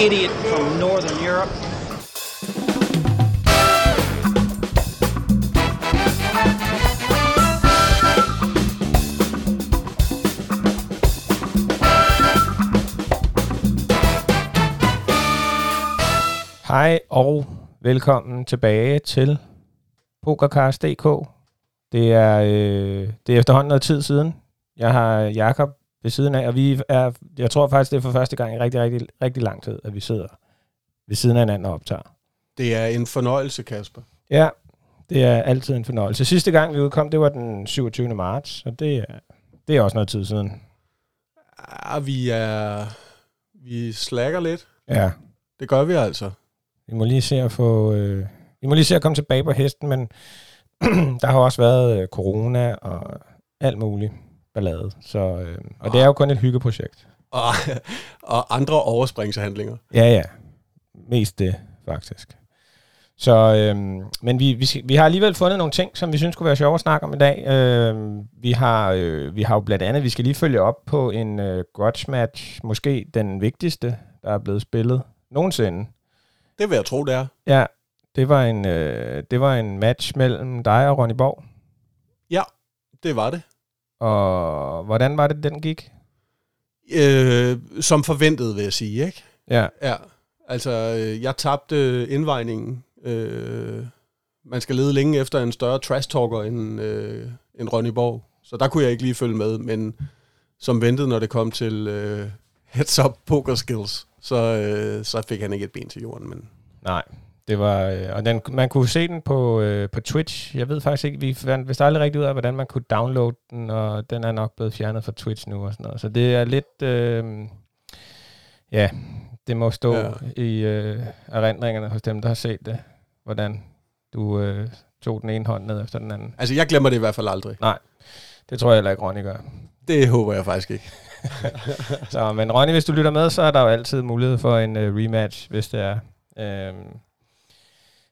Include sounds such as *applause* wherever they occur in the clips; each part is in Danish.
idiot from Northern Europe. Hej og velkommen tilbage til PokerCast.dk. Det er, øh, det er efterhånden noget tid siden. Jeg har Jakob ved siden af, og vi er, jeg tror faktisk, det er for første gang i rigtig, rigtig, rigtig lang tid, at vi sidder ved siden af hinanden og optager. Det er en fornøjelse, Kasper. Ja, det er altid en fornøjelse. Sidste gang vi udkom, det var den 27. marts, og det er, det er også noget tid siden. Ja, vi er... Vi slækker lidt. Ja, Det gør vi altså. vi må lige se at få... Øh, vi må lige se at komme tilbage på hesten, men *clears throat* der har også været øh, corona og alt muligt ballade. Så, øh, og det er jo kun et hyggeprojekt. Og, og andre overspringshandlinger. Ja, ja. Mest det, faktisk. Så, øhm, men vi, vi, vi har alligevel fundet nogle ting, som vi synes kunne være sjove at snakke om i dag. Øhm, vi, har, øh, vi har jo blandt andet, vi skal lige følge op på en øh, grudge match, måske den vigtigste, der er blevet spillet nogensinde. Det vil jeg tro, det er. Ja, det var en, øh, det var en match mellem dig og Ronny Borg. Det var det. Og hvordan var det, den gik? Øh, som forventet, vil jeg sige, ikke? Ja, Ja. Altså, øh, jeg tabte indvejningen. Øh, man skal lede længe efter en større trash-talker end, øh, end Ronny Borg. Så der kunne jeg ikke lige følge med, men som ventet, når det kom til øh, heads-up poker skills, så, øh, så fik han ikke et ben til jorden. Men nej. Det var, øh, og den, man kunne se den på, øh, på Twitch. Jeg ved faktisk ikke, vi fandt vist aldrig rigtig ud af, hvordan man kunne downloade den, og den er nok blevet fjernet fra Twitch nu og sådan noget. Så det er lidt, øh, ja, det må stå ja. I øh, erindringerne hos dem, der har set det, hvordan du øh, tog den ene hånd ned efter den anden. altså, jeg glemmer det i hvert fald aldrig. Det tror jeg heller ikke, Ronny gør. Det håber jeg faktisk ikke. *laughs* Så, men Ronny, hvis du lytter med, så er der jo altid mulighed for en øh, rematch, hvis det er. Øhm,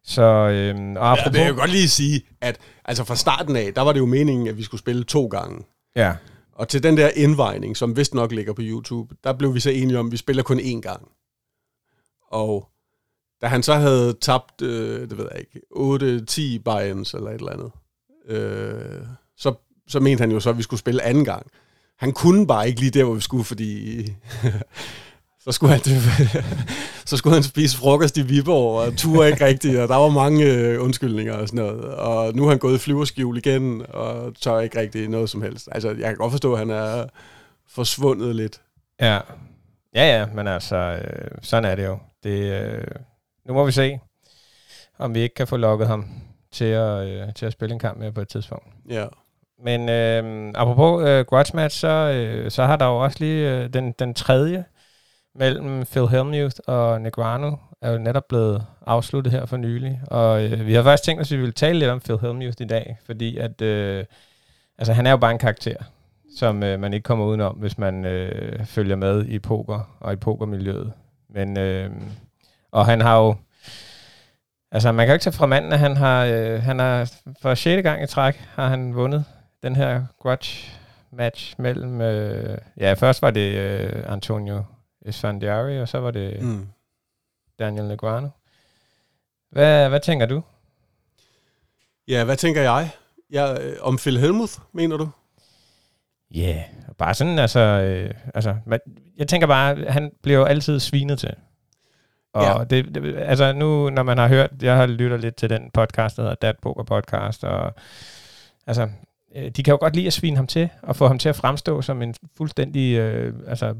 så, øhm, og Ja, apropos, det kan jeg godt lige sige, at altså fra starten af, der var det jo meningen, at vi skulle spille to gange. ja, Og til den der indvejning, som vist nok ligger på YouTube, der blev vi så enige om, at vi spiller kun én gang. Og da han så havde tabt, øh, det ved jeg ikke, 8-10 buy-ins eller et eller andet, øh, så, så mente han jo så, at vi skulle spille anden gang. Han kunne bare ikke lige der, hvor vi skulle, fordi så skulle han, *laughs* så skulle han spise frokost i Viborg, og ture ikke rigtigt, og der var mange øh, undskyldninger og sådan noget. Og nu er han gået i flyverskjul igen, og tør ikke rigtig noget som helst. Altså, jeg kan godt forstå, at han er forsvundet lidt. ja. Ja, ja, men altså, øh, sådan er det jo. Det, øh, nu må vi se, om vi ikke kan få lukket ham til at, øh, til at spille en kamp med på et tidspunkt. Ja. Men øh, apropos øh, grudge match, så, øh, så har der jo også lige øh, den, den tredje mellem Phil Hellmuth og Negrano er jo netop blevet afsluttet her for nylig. Og øh, vi har faktisk tænkt os, at vi vil tale lidt om Phil Hellmuth i dag, fordi at, øh, altså, han er jo bare en karakter, som øh, man ikke kommer udenom, hvis man øh, følger med i poker og i pokermiljøet. Men, øh, og han har jo, altså man kan jo ikke tage fra manden, at han har, øh, han har for 6. gang i træk har han vundet den her grudge match mellem, øh, ja først var det øh, Antonio Esfandiari, og så var det Mm. Daniel Negreanu. Hvad, hvad tænker du? Ja, hvad tænker jeg? Ja, øh, om Phil Helmuth, mener du? Ja, yeah, bare sådan, altså, øh, altså jeg tænker bare, han bliver jo altid svinet til. Og ja. Det, det, altså nu, når man har hørt, jeg har lyttet lidt til den podcast, der hedder Dad Poker Podcast, og altså, øh, de kan jo godt lide at svine ham til, og få ham til at fremstå som en fuldstændig, øh, altså,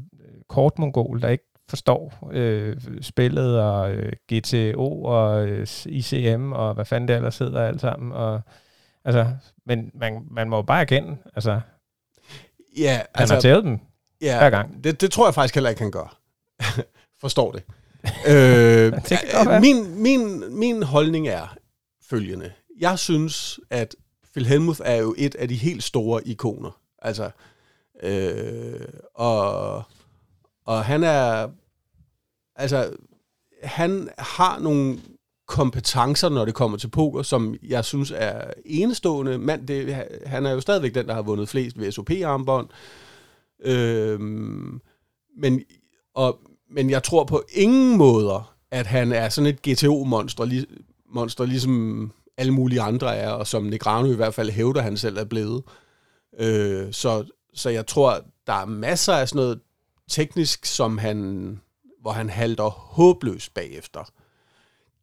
kortmongol, der ikke forstår øh, spillet, og øh, GTO, og øh, ICM, og hvad fanden det ellers hedder alt sammen, og altså, men man, man må jo bare erkende, altså, Ja, han altså, har tævet dem ja, hver gang. Det, det tror jeg faktisk heller ikke, han gør. *laughs* Forstår det. *laughs* øh, Det min, min, min holdning er følgende. Jeg synes, at Phil Helmuth er jo et af de helt store ikoner. Altså, øh, og, og han er, altså, han har nogle kompetencer, når det kommer til poker, som jeg synes er enestående. Man, det, han er jo stadigvæk den, der har vundet flest ved SOP-armbånd. Øh, men, og, men jeg tror på ingen måder, at han er sådan et GTO-monster, lig, monster, ligesom alle mulige andre er, og som Negrano i hvert fald hævder, han selv er blevet. Øh, så, så jeg tror, der er masser af sådan noget teknisk, som han, hvor han halter håbløst bagefter.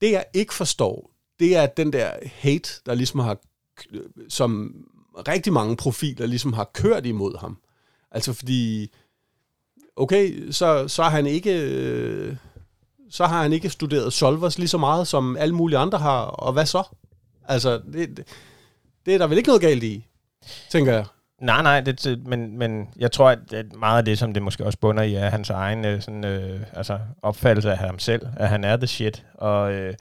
Det jeg ikke forstår, det er den der hate, der ligesom har, som rigtig mange profiler ligesom har kørt imod ham. Altså fordi, okay, så, så har han ikke... Øh, så har han ikke studeret solvers lige så meget, som alle mulige andre har, og hvad så? Altså, det, det, det er der vel ikke noget galt i, tænker jeg. Nej, nej, det, men, men jeg tror, at meget af det, som det måske også bunder i, er hans egen øh, sådan, øh, altså, opfattelse af ham selv, at han er the shit, og, øh,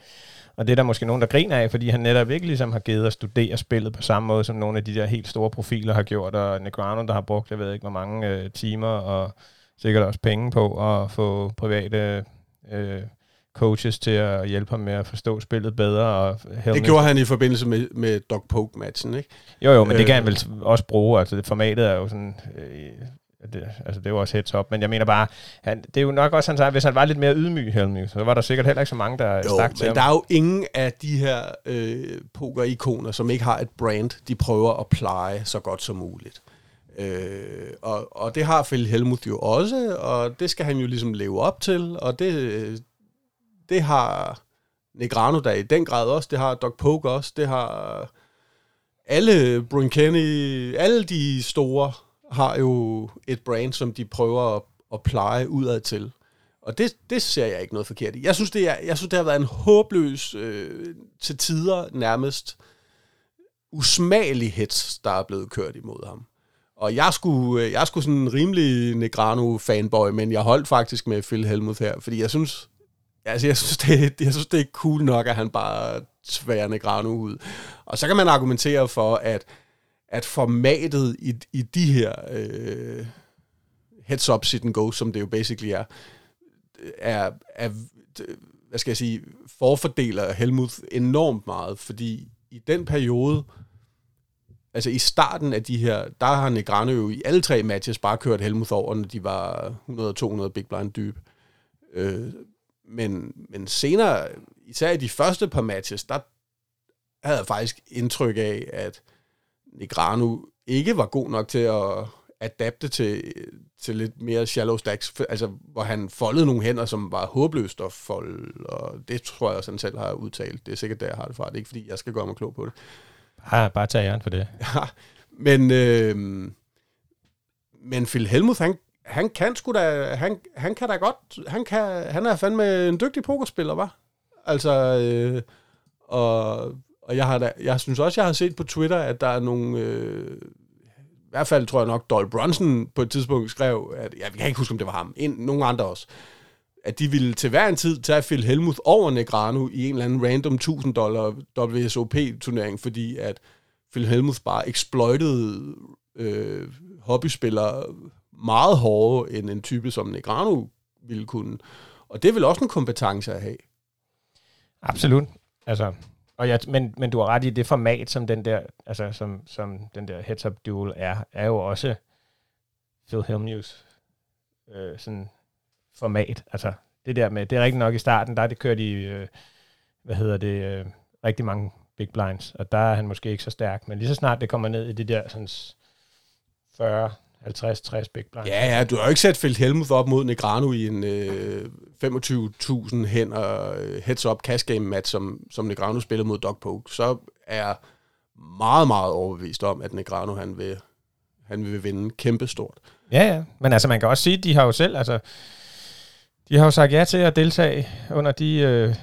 og det er der måske nogen, der griner af, fordi han netop ikke ligesom har givet at studere spillet på samme måde, som nogle af de der helt store profiler har gjort, og Negrano, der har brugt, jeg ved ikke, hvor mange øh, timer, og sikkert også penge på at få private øh, coaches til at hjælpe ham med at forstå spillet bedre. Og det gjorde han i forbindelse med, med Doc Poke-matchen, ikke? Jo, jo, men øh, det kan han vel også bruge. Altså, det formatet er jo sådan... Øh, det, altså det er jo også heads up, men jeg mener bare, han, det er jo nok også, han hvis han var lidt mere ydmyg, Helmy, så var der sikkert heller ikke så mange, der jo, stak til men ham. der er jo ingen af de her øh, poker-ikoner, som ikke har et brand, de prøver at pleje så godt som muligt. Øh, og, og det har Phil Helmut jo også, og det skal han jo ligesom leve op til, og det, det har Negrano der i den grad også, det har Doc Poke også, det har alle Brun Kenny, alle de store har jo et brand, som de prøver at, at pleje udad til. Og det, det ser jeg ikke noget forkert i. Jeg synes, det, er, jeg synes, det har været en håbløs, øh, til tider nærmest usmagelig hits, der er blevet kørt imod ham. Og jeg skulle, øh, jeg skulle sådan en rimelig Negrano-fanboy, men jeg holdt faktisk med Phil Helmuth her, fordi jeg synes, altså jeg synes, det, jeg synes, det er cool nok, at han bare tværende Negrano ud. Og så kan man argumentere for, at, at formatet i, i de her øh, heads up sit and go, som det jo basically er, er, er hvad skal jeg sige, forfordeler Helmut enormt meget, fordi i den periode, altså i starten af de her, der har Negrano jo i alle tre matches bare kørt Helmut over, når de var 100-200 big blind dyb. Øh, men, men senere, især i de første par matches, der havde jeg faktisk indtryk af, at Negrano ikke var god nok til at adapte til, til lidt mere shallow stacks, altså hvor han foldede nogle hænder, som var håbløst at folde, og det tror jeg også, han selv har udtalt. Det er sikkert der, jeg har det fra. Det er ikke, fordi jeg skal gøre mig klog på det. Bare, bare tage æren for det. *laughs* Ja, men, øh, men Phil Helmuth, han, han kan sgu da, han, han kan da godt, han, kan, han er fandme en dygtig pokerspiller, var. Altså, øh, og, og jeg, har da, jeg synes også, jeg har set på Twitter, at der er nogle, øh, i hvert fald tror jeg nok, Doyle Brunson på et tidspunkt skrev, at, jeg kan ikke huske, om det var ham, en, nogle andre også, at de ville til hver en tid tage Phil Helmuth over Negrano i en eller anden random 1000 dollar WSOP-turnering, fordi at Phil Helmuth bare exploitede øh, hobbyspillere meget hårdere, end en type som Negrano ville kunne. Og det er vel også en kompetence at have. Absolut. Altså, og ja, men, men du har ret i, det format, som den der, altså, som, som den der heads-up duel er, er jo også Phil Hellmuth øh, sådan format. Altså, det der med, det er rigtig nok i starten, der det kører i, øh, hvad hedder det, øh, rigtig mange big blinds, og der er han måske ikke så stærk, men lige så snart det kommer ned i det der sådan 40, 50-60 big blinds. Ja, ja, du har jo ikke sat Phil Helmuth op mod Negrano i en øh, 25.000 hænder øh, heads-up cash game match, som, som Negrano spillede mod Doc Poke. Så er meget, meget overbevist om, at Negrano han vil, han vil vinde kæmpestort. Ja, ja. Men altså, man kan også sige, at de har jo selv, altså, de har jo sagt ja til at deltage under de, øh,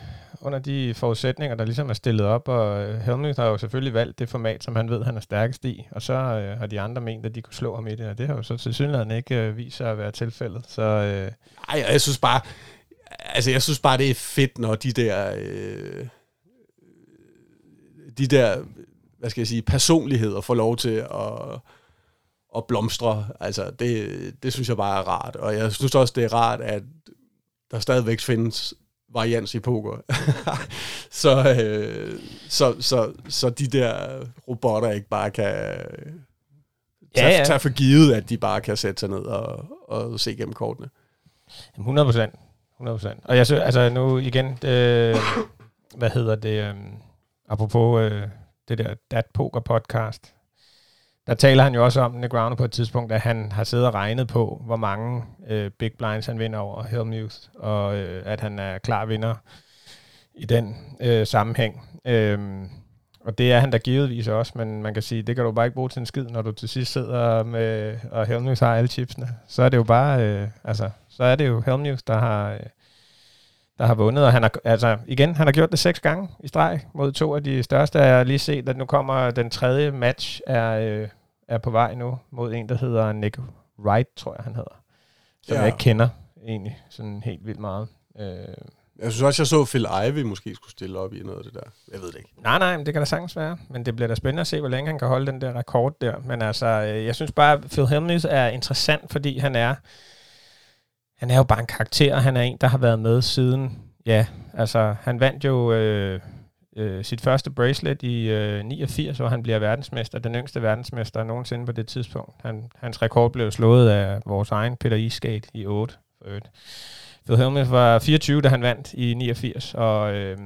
under de forudsætninger, der ligesom er stillet op, og øh, Helmut har jo selvfølgelig valgt det format, som han ved, han er stærkest i, og så øh, har de andre ment, at de kunne slå ham i det, og det har jo så til synligheden ikke øh, vist sig at være tilfældet. Så, øh, Ej, jeg synes bare, altså jeg synes bare, det er fedt, når de der, øh, de der, hvad skal jeg sige, personligheder får lov til at, at blomstre. Altså, det, det synes jeg bare er rart. Og jeg synes også, det er rart, at der stadigvæk findes varians i poker. *laughs* så, øh, så, så, så de der robotter ikke bare kan tage, ja, ja. tage for givet, at de bare kan sætte sig ned og, og se gennem kortene. 100 procent. 100%. Og jeg synes, altså nu igen, øh, hvad hedder det, øh, apropos øh, det der Dat Poker podcast, der taler han jo også om Negrano på et tidspunkt, at han har siddet og regnet på, hvor mange øh, big blinds han vinder over Helmuth, og øh, at han er klar vinder i den øh, sammenhæng. Øh, og det er han da givetvis også, men man kan sige, det kan du bare ikke bruge til en skid, når du til sidst sidder med, og Helmuth har alle chipsene. Så er det jo bare, øh, altså, så er det jo Helmuth, der har, øh, der har vundet, og han har, altså igen, han har gjort det seks gange i streg mod to af de største. Jeg har lige set, at nu kommer den tredje match, er, øh, er på vej nu, mod en, der hedder Nick Wright, tror jeg, han hedder. Som ja. jeg ikke kender egentlig sådan helt vildt meget. Øh, Jeg synes også, jeg så Phil Ivey måske skulle stille op i noget af det der. Jeg ved det ikke. Nej, nej, men det kan da sagtens være. Men det bliver da spændende at se, hvor længe han kan holde den der rekord der. Men altså, øh, jeg synes bare, at Phil Hellmuth er interessant, fordi han er, han er jo bare en karakter. Han er en, der har været med siden, ja, altså, han vandt jo øh, øh, sit første bracelet i øh, 89, hvor han bliver verdensmester, den yngste verdensmester nogensinde på det tidspunkt. Han, hans rekord blev slået af vores egen Peter Isgate i 8. For. Phil Helmuth var 24, da han vandt i 89, og øh,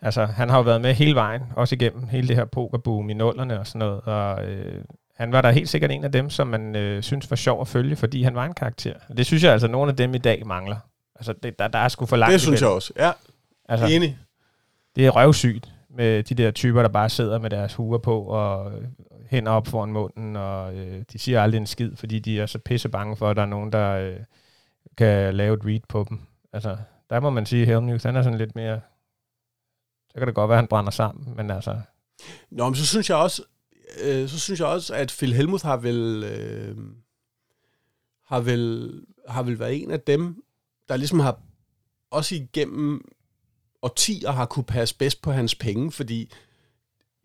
altså, han har jo været med hele vejen, også igennem hele det her pokerboom i nullerne og sådan noget, og øh, han var da helt sikkert en af dem, som man øh, synes var sjov at følge, fordi han var en karakter. Det synes jeg altså, nogle af dem i dag mangler. Altså, det, der, der er sgu for langt Det synes jeg også. Ja, Altså, enig. det er røvsygt med de der typer, der bare sidder med deres huer på og øh, hænder op foran munden, og øh, de siger aldrig en skid, fordi de er så pisse bange for, at der er nogen, der øh, kan lave et read på dem. Altså, der må man sige, at Helmuth, han er sådan lidt mere... Så kan det godt være, at han brænder sammen, men altså... Nå, men så synes jeg også, øh, så synes jeg også, at Phil Helmuth har vel, øh, har vel, har vel været en af dem, der ligesom har også igennem årtier har kunne passe bedst på hans penge, fordi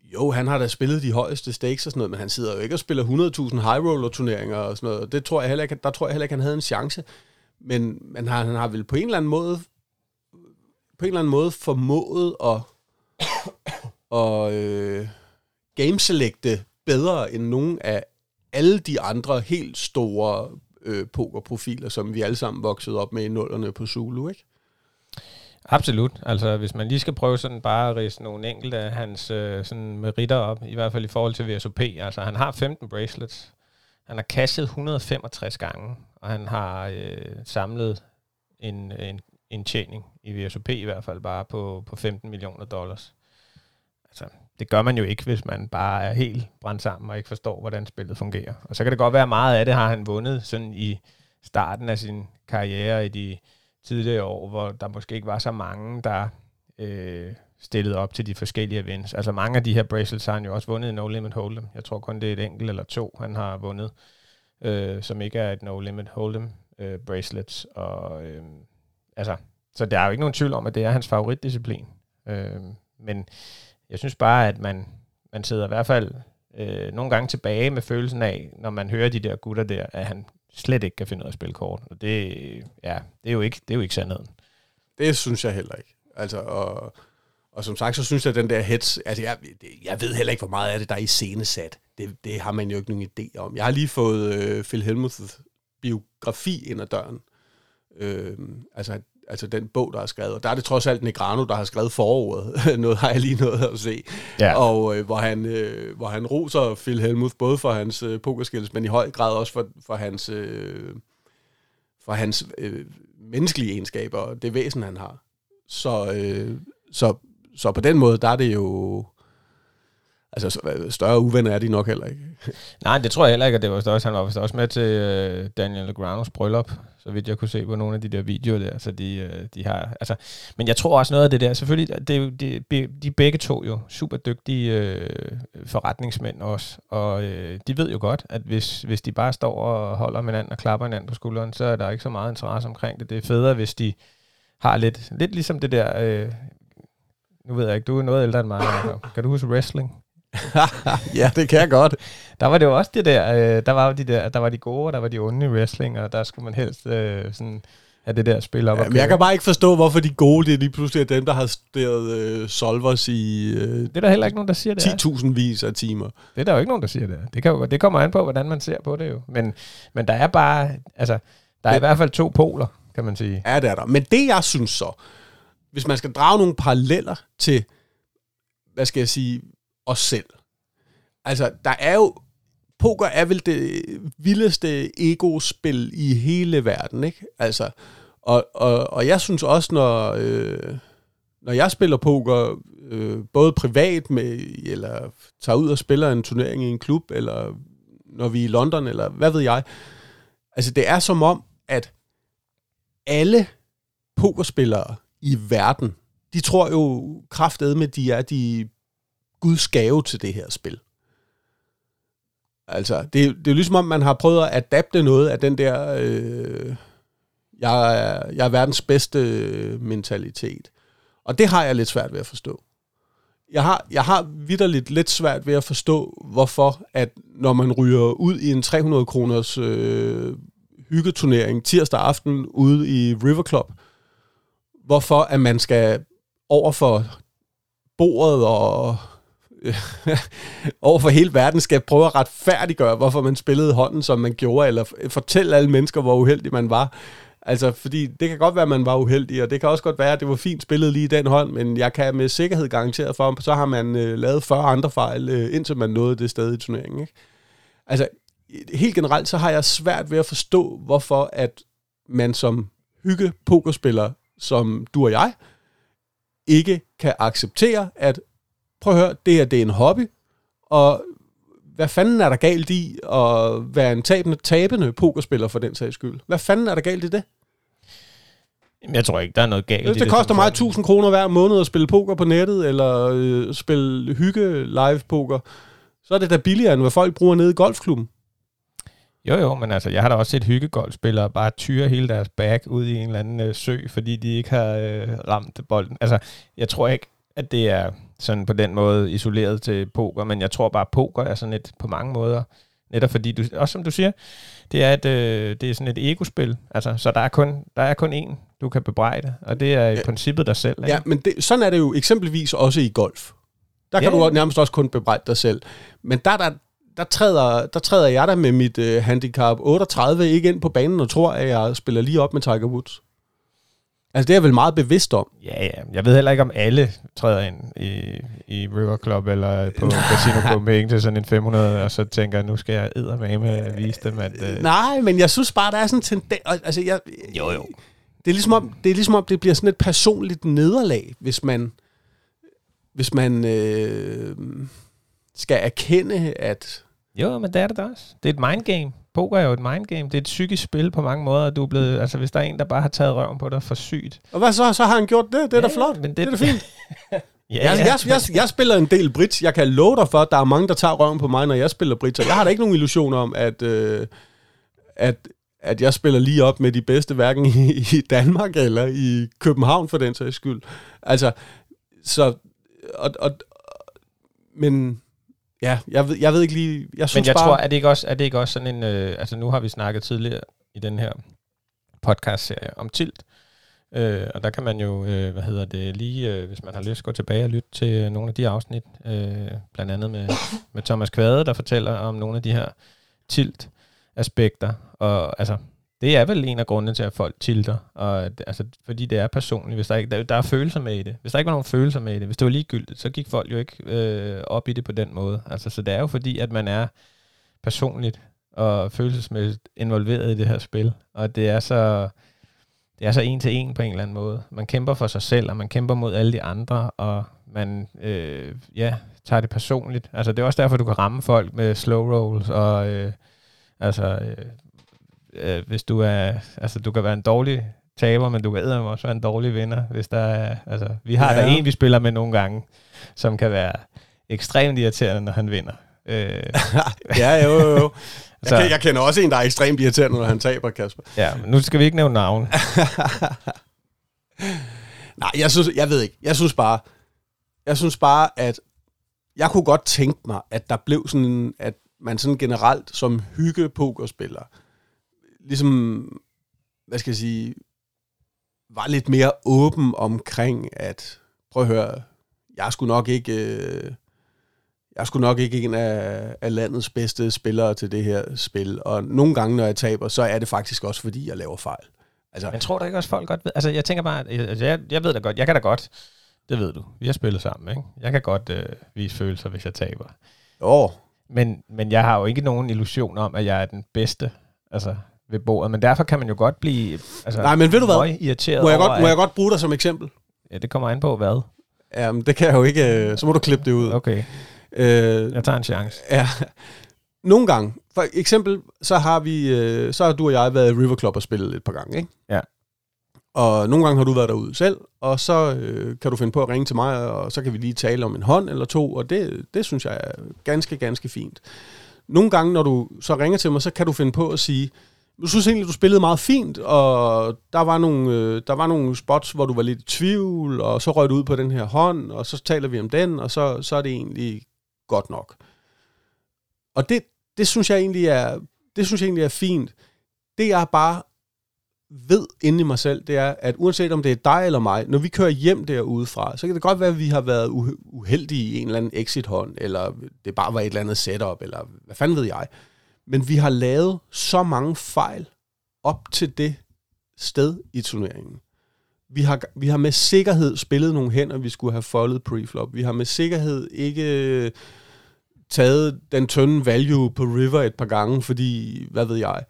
jo, han har da spillet de højeste stakes og sådan noget, men han sidder jo ikke og spiller 100.000 high roller turneringer og sådan noget. Det tror jeg heller ikke, der tror jeg heller ikke, han havde en chance. Men, men han, han har vel på en eller anden måde på en eller anden måde formået at, *coughs* og, øh, gameselekte bedre end nogen af alle de andre helt store øh, pokerprofiler, som vi alle sammen voksede op med i nullerne på Zulu, ikke? Absolut. Altså, hvis man lige skal prøve sådan bare at rise nogle enkelte af hans øh, sådan meritter op, i hvert fald i forhold til VSOP. Altså, han har 15 bracelets. Han har cashet 165 gange, og han har øh, samlet en, en en tjening i VSOP i hvert fald bare på, på 15 millioner dollars. Altså, det gør man jo ikke, hvis man bare er helt brændt sammen og ikke forstår, hvordan spillet fungerer. Og så kan det godt være, at meget af det har han vundet sådan i starten af sin karriere i de tidligere år, hvor der måske ikke var så mange, der øh, stillede op til de forskellige events. Altså mange af de her bracelets har han jo også vundet i No Limit Hold'em. Jeg tror kun det er et enkelt eller to, han har vundet, øh, som ikke er et No Limit Hold'em øh, bracelets. Og, øh, altså, så der er jo ikke nogen tvivl om, at det er hans favoritdisciplin. Øh, men jeg synes bare, at man, man sidder i hvert fald øh, nogle gange tilbage med følelsen af, når man hører de der gutter der, at han slet ikke kan finde ud af at spille kort. Og det, ja, det, er, jo ikke, det er jo ikke sandheden. Det synes jeg heller ikke. Altså, og, og som sagt, så synes jeg, at den der hets, altså jeg, jeg ved heller ikke, hvor meget af det, der er i scenesat. Det, det har man jo ikke nogen idé om. Jeg har lige fået øh, Phil Helmuths biografi ind ad døren. Øh, altså, altså den bog, der er skrevet. Og der er det trods alt Negrano, der har skrevet forordet. *laughs* Noget har jeg lige nået at se. Ja. Og øh, hvor, han, øh, hvor han roser Phil Helmuth, både for hans øh, pokerskills, men i høj grad også for, for hans, øh, for hans øh, menneskelige egenskaber og det væsen, han har. Så, øh, så, så på den måde, der er det jo... Altså, så- større uvenner er de nok heller ikke. *laughs* Nej, det tror jeg heller ikke, at det var vist. Han var vist også med til øh, Daniel Granos bryllup, så vidt jeg kunne se på nogle af de der videoer der. Så de, øh, de har, altså, men jeg tror også noget af det der, selvfølgelig, det, de, det, de er begge to jo super dygtige øh, forretningsmænd også, og øh, de ved jo godt, at hvis, hvis de bare står og holder med hinanden og klapper hinanden på skulderen, så er der ikke så meget interesse omkring det. Det er federe, hvis de har lidt, lidt ligesom det der, øh, nu ved jeg ikke, du er noget ældre end mig, Jacob. kan du huske wrestling? *laughs* ja, det kan jeg godt. Der var det jo også det der, øh, der var jo de der, der var de gode, og der var de onde i wrestling, og der skulle man helst øh, sådan have det der spil op. Ja, men jeg kan bare ikke forstå, hvorfor de gode, det er lige pludselig er dem, der har studeret øh, Solvers i øh, det er der heller ikke nogen, der siger det. er. 10.000 vis af timer. Det er der jo ikke nogen, der siger det. er. Det, kan jo, det kommer an på, hvordan man ser på det jo. Men, men der er bare, altså, der er i hvert fald to poler, kan man sige. Ja, det er der. Men det, jeg synes så, hvis man skal drage nogle paralleller til, hvad skal jeg sige, os selv. Altså, der er jo, poker er vel det vildeste ego-spil i hele verden, ikke? Altså, og, og, og jeg synes også, når, øh, når jeg spiller poker, øh, både privat med, eller tager ud og spiller en turnering i en klub, eller når vi er i London, eller hvad ved jeg, altså det er som om, at alle pokerspillere i verden, de tror jo kraftedme, med, de er de Guds gave til det her spil. Altså, det, det er jo ligesom om, man har prøvet at adapte noget af den der, øh, jeg, er, jeg er verdens bedste øh, mentalitet. Og det har jeg lidt svært ved at forstå. Jeg har, jeg har vidderligt lidt svært ved at forstå, hvorfor, at når man ryger ud i en 300 kroners øh, hyggeturnering tirsdag aften ude i River Club, hvorfor at man skal over for bordet og *laughs* over for hele verden skal prøve at retfærdiggøre, hvorfor man spillede hånden, som man gjorde, eller fortælle alle mennesker, hvor uheldig man var. Altså, fordi det kan godt være, at man var uheldig, og det kan også godt være, at det var fint spillet lige i den hånd, men jeg kan med sikkerhed garantere for, at så har man øh, lavet 40 andre fejl, øh, indtil man nåede det sted i turneringen. Ikke? Altså, helt generelt, så har jeg svært ved at forstå, hvorfor at man som hygge pokerspiller, som du og jeg, ikke kan acceptere, at prøv at høre, det her det er en hobby, og hvad fanden er der galt i at være en tabende, tabende pokerspiller for den sags skyld? Hvad fanden er der galt i det? Jeg tror ikke, der er noget galt i det, det koster mig 1000 kroner hver måned at spille poker på nettet, eller øh, spille hygge live poker, så er det da billigere, end hvad folk bruger nede i golfklubben. Jo, jo, men altså, jeg har da også set hyggegolfspillere bare tyre hele deres bag ud i en eller anden øh, sø, fordi de ikke har øh, ramt bolden. Altså, jeg tror ikke, at det er sådan på den måde isoleret til poker, men jeg tror bare, at poker er sådan et på mange måder, netop fordi, du, også som du siger, det er, et, øh, det er sådan et egospil, altså, så der er kun, der er kun én, du kan bebrejde, og det er i Ja. princippet dig selv. Ikke? Ja, men det, sådan er det jo eksempelvis også i golf. Der kan Ja, du nærmest også kun bebrejde dig selv. Men der, der, der, træder, der træder jeg der med mit øh, handicap 38 ikke ind på banen og tror, at jeg spiller lige op med Tiger Woods. Altså det er jeg vel meget bevidst om. Ja, ja. Jeg ved heller ikke, om alle træder ind i, i River Club eller på Casino Copenhagen til sådan en 500, og så tænker jeg, nu skal jeg eddermame vise dem, at... Øh, Nej, men jeg synes bare, der er sådan en tendens... Altså, jeg, Jo, jo. Det er, ligesom om, det er ligesom om, det bliver sådan et personligt nederlag, hvis man, hvis man øh, skal erkende, at... Jo, men det er det da også. Det er et mindgame. Poker er jo et mindgame. Det er et psykisk spil på mange måder. Du er blevet, altså, hvis der er en, der bare har taget røven på dig for sygt. Og hvad så? Så har han gjort det. Det er da Ja, flot. men Det, det- er da fint. *laughs* Ja, Jeg, jeg, jeg, jeg spiller en del bridge. Jeg kan love dig for, at der er mange, der tager røven på mig, når jeg spiller bridge. Og jeg har da ikke nogen illusioner om, at, øh, at, at jeg spiller lige op med de bedste, hverken i, i Danmark eller i København for den sags skyld. Altså, så... Og, og, men ja, jeg ved, jeg ved ikke lige... Jeg synes Men jeg bare, tror, er det ikke også, er det ikke også sådan en... Øh, altså nu har vi snakket tidligere i den her podcast-serie om tilt. Øh, og der kan man jo, øh, hvad hedder det, lige, øh, hvis man har lyst, gå tilbage og lytte til nogle af de afsnit, øh, blandt andet med, med Thomas Kvade, der fortæller om nogle af de her tilt-aspekter. Og altså, det er vel en af grundene til, at folk tilter, og, altså, fordi det er personligt. Hvis der, ikke, der, der er følelser med i det. Hvis der ikke var nogen følelser med i det, hvis det var ligegyldigt, så gik folk jo ikke øh, op i det på den måde. Altså, så det er jo fordi, at man er personligt og følelsesmæssigt involveret i det her spil, og det er så det er så en til en på en eller anden måde. Man kæmper for sig selv, og man kæmper mod alle de andre, og man øh, ja, tager det personligt. Altså, det er også derfor, du kan ramme folk med slow rolls, og øh, altså, øh, øh, hvis du er, altså, du kan være en dårlig taber, men du kan eddermame også være en dårlig vinder, hvis der er, altså, vi har ja. Ja. der en, vi spiller med nogle gange, som kan være ekstremt irriterende, når han vinder. Øh, *laughs* Ja, jo, jo, jo. *laughs* Jeg, Så- kan, jeg kender også en, der er ekstremt irriterende, når han taber, Kasper. ja, men nu skal vi ikke nævne navn. *laughs* Nej, jeg synes, jeg ved ikke. Jeg synes bare, jeg synes bare, at jeg kunne godt tænke mig, at der blev sådan, at man sådan generelt som hygge pokerspiller, ligesom, hvad skal jeg sige, var lidt mere åben omkring, at prøv at høre, jeg skulle nok ikke, øh, jeg skulle nok ikke en af, af landets bedste spillere til det her spil, og nogle gange, når jeg taber, så er det faktisk også, fordi jeg laver fejl. Altså, Men tror du ikke også, folk godt ved? Altså, jeg tænker bare, at- altså, jeg, jeg ved da godt, jeg kan da godt, det ved du, vi har spillet sammen, ikke? Jeg kan godt øh, vise følelser, hvis jeg taber. åh, Men, men jeg har jo ikke nogen illusion om, at jeg er den bedste altså, ved bordet. Men derfor kan man jo godt blive altså, Nej, men ved du hvad? irriteret må jeg, over, godt, må jeg godt bruge dig som eksempel? Ja, det kommer an på hvad. Jamen, det kan jeg jo ikke, øh, så må du klippe det ud. Okay, Øh, jeg tager en chance. Ja, nogle gange. For eksempel, så har vi, øh, så har du og jeg været i River Club og spillet et par gange, ikke? Ja. Og nogle gange har du været derude selv, og så øh, kan du finde på at ringe til mig, og så kan vi lige tale om en hånd eller to, og det, det synes jeg er ganske, ganske fint. Nogle gange, når du så ringer til mig, så kan du finde på at sige, jeg synes egentlig, du spillede meget fint, og der var, nogle, øh, der var nogle spots, hvor du var lidt i tvivl, og så røg du ud på den her hånd, og så taler vi om den, og så, så er det egentlig godt nok. Og det, det synes jeg egentlig er, det synes jeg egentlig er fint. Det jeg bare ved inde i mig selv, det er, at uanset om det er dig eller mig, når vi kører hjem derudefra, så kan det godt være, at vi har været uheldige i en eller anden exit-hånd, eller det bare var et eller andet setup, eller hvad fanden ved jeg. Men vi har lavet så mange fejl op til det sted i turneringen. Vi har, vi har med sikkerhed spillet nogle hænder, vi skulle have foldet preflop. Vi har med sikkerhed ikke øh, taget den tynde value på River et par gange, fordi, hvad ved jeg,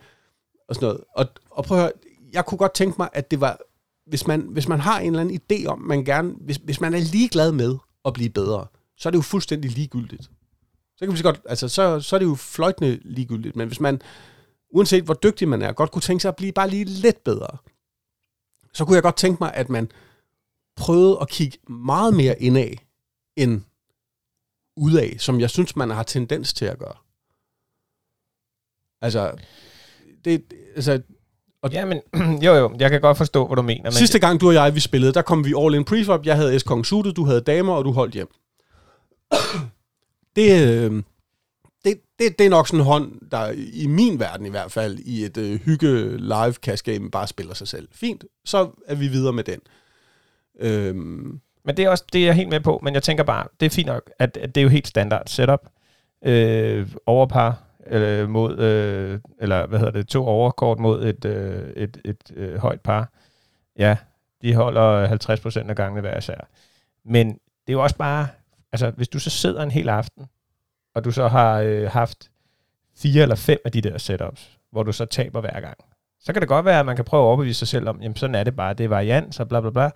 og sådan noget. Og, og prøv at høre, jeg kunne godt tænke mig, at det var, hvis man, hvis man har en eller anden idé om, man gerne, hvis, hvis man er ligeglad med at blive bedre, så er det jo fuldstændig ligegyldigt. Så kan vi så godt, altså, så, så er det jo fløjtende ligegyldigt, men hvis man, uanset hvor dygtig man er, godt kunne tænke sig at blive bare lige lidt bedre, så kunne jeg godt tænke mig, at man prøvede at kigge meget mere indad, end udad, som jeg synes, man har tendens til at gøre. Altså, det, altså Og- Ja, men *clears throat* jo jo, jeg kan godt forstå, hvad du mener. Men sidste gang du og jeg, vi spillede, der kom vi all in preflop. Jeg havde S-Kong suited, du havde damer, og du holdt hjem det, øh, det, det, det er nok sådan en hånd, der i min verden i hvert fald, i et øh, hygge live cash game, bare spiller sig selv. Fint, så er vi videre med den. Øhm, Men det er også det er jeg helt med på, men jeg tænker bare, det er fint nok, at, at det er jo helt standard setup. Øh, overpar øh, mod, øh, eller hvad hedder det, to overkort mod et, øh, et, et øh, højt par. Ja, de holder 50% af gangene hver især. Men det er jo også bare, altså hvis du så sidder en hel aften, og du så har øh, haft fire eller fem af de der setups, hvor du så taber hver gang, så kan det godt være, at man kan prøve at overbevise sig selv om, jamen sådan er det bare, det er variant, så bla bla bla.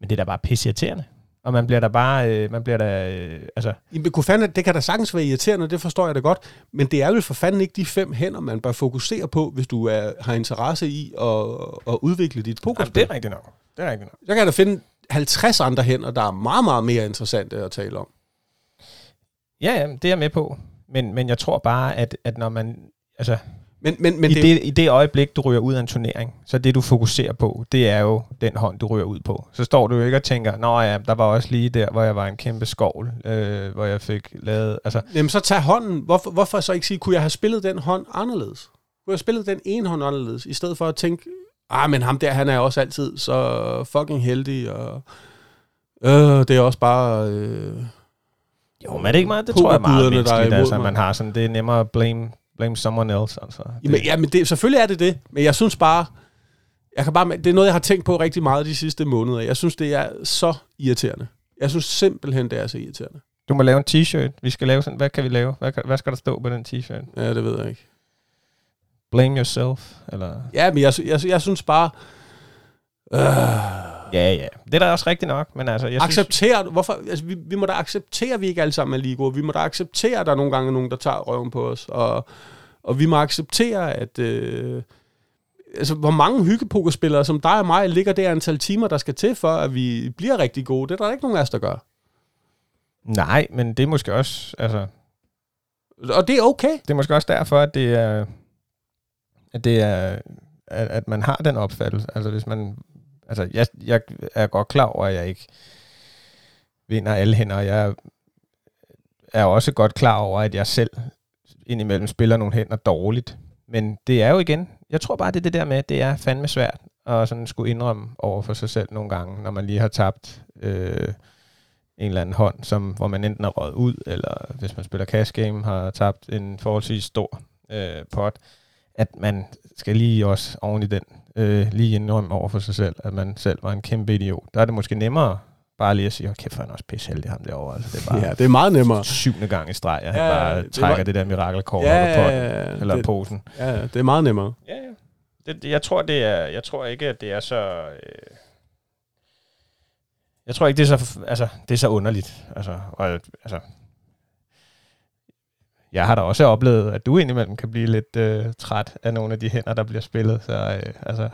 Men det er da bare pisseirriterende. Og man bliver da bare, øh, man bliver da, øh, altså, Jamen, kunne fanden, det kan da sagtens være irriterende, det forstår jeg da godt, men det er jo for fanden ikke de fem hænder, man bør fokusere på, hvis du er, har interesse i at, at udvikle dit pokerspil. det er rigtigt nok. Det er rigtigt nok. Så kan jeg da finde 50 andre hænder, der er meget, meget mere interessante at tale om. Ja, ja, det er jeg med på. Men, men jeg tror bare, at, at når man, altså, Men, men, men Men i, det, det, i det øjeblik, du ryger ud af en turnering, så det, du fokuserer på, det er jo den hånd, du ryger ud på. Så står du jo ikke og tænker, nå ja, der var også lige der, hvor jeg var en kæmpe skovl, øh, hvor jeg fik lavet, altså, jamen, så tag hånden. Hvorfor, hvorfor så ikke sige, kunne jeg have spillet den hånd anderledes? Kunne jeg have spillet den ene hånd anderledes, i stedet for at tænke, ah, men ham der, han er også altid så fucking heldig, og øh, det er også bare... Øh, jo, men er det ikke meget, det tror jeg er meget menneskeligt, altså, man har sådan, det er nemmere at blame, blame someone else, altså. Det, Jamen, ja, men det, selvfølgelig er det det, men jeg synes bare, jeg kan bare, det er noget, jeg har tænkt på rigtig meget de sidste måneder. Jeg synes, det er så irriterende. Jeg synes simpelthen, det er så irriterende. Du må lave en t-shirt. Vi skal lave sådan, hvad kan vi lave? Hvad, kan- hvad skal der stå på den t-shirt? Ja, det ved jeg ikke. Blame yourself, eller... Ja, men jeg, jeg, jeg synes bare, øh, Ja, ja. Det er da også rigtigt nok, men altså, jeg synes... acceptere, hvorfor, altså, vi, vi må da acceptere, at vi ikke alle sammen er lige gode. Vi må da acceptere, at der nogle gange er nogen, der tager røven på os. Og, og vi må acceptere, at... Øh, altså, hvor mange hyggepokerspillere som dig og mig ligger det antal timer, der skal til, for at vi bliver rigtig gode. Det er der ikke nogen af os, der gør. Nej, men det er måske også, altså, Og det er okay. det er måske også derfor, at det er, at det er, at, at man har den opfattelse. Altså hvis man, altså jeg, jeg er godt klar over, at jeg ikke vinder alle hænder. Jeg er også godt klar over, at jeg selv indimellem spiller nogle hænder dårligt. Men det er jo igen, jeg tror bare, det er det der med, at det er fandme svært at sådan skulle indrømme over for sig selv nogle gange, når man lige har tabt øh, en eller anden hånd, som, hvor man enten er røget ud, eller hvis man spiller cash game, har tabt en forholdsvis stor øh, pot, at man skal lige også oven i den øh, lige indrømme over for sig selv, at man selv var en kæmpe idiot. Der er det måske nemmere bare lige at sige, okay, kæft, han er også pisse heldig ham derovre. Altså, det er bare Ja, det er meget nemmere. syvende gang i streg, at han Ja, bare det trækker var- det der mirakelkort Ja, op på ja, ja, eller det- posen. Ja, det er meget nemmere. Ja, ja. Det, det, jeg tror, det er, jeg tror ikke, at det er så... Øh, jeg tror ikke, det er så, altså, det er så underligt. Altså, og, altså, jeg har da også oplevet, at du indimellem kan blive lidt øh, træt af nogle af de hænder, der bliver spillet. Så øh, altså,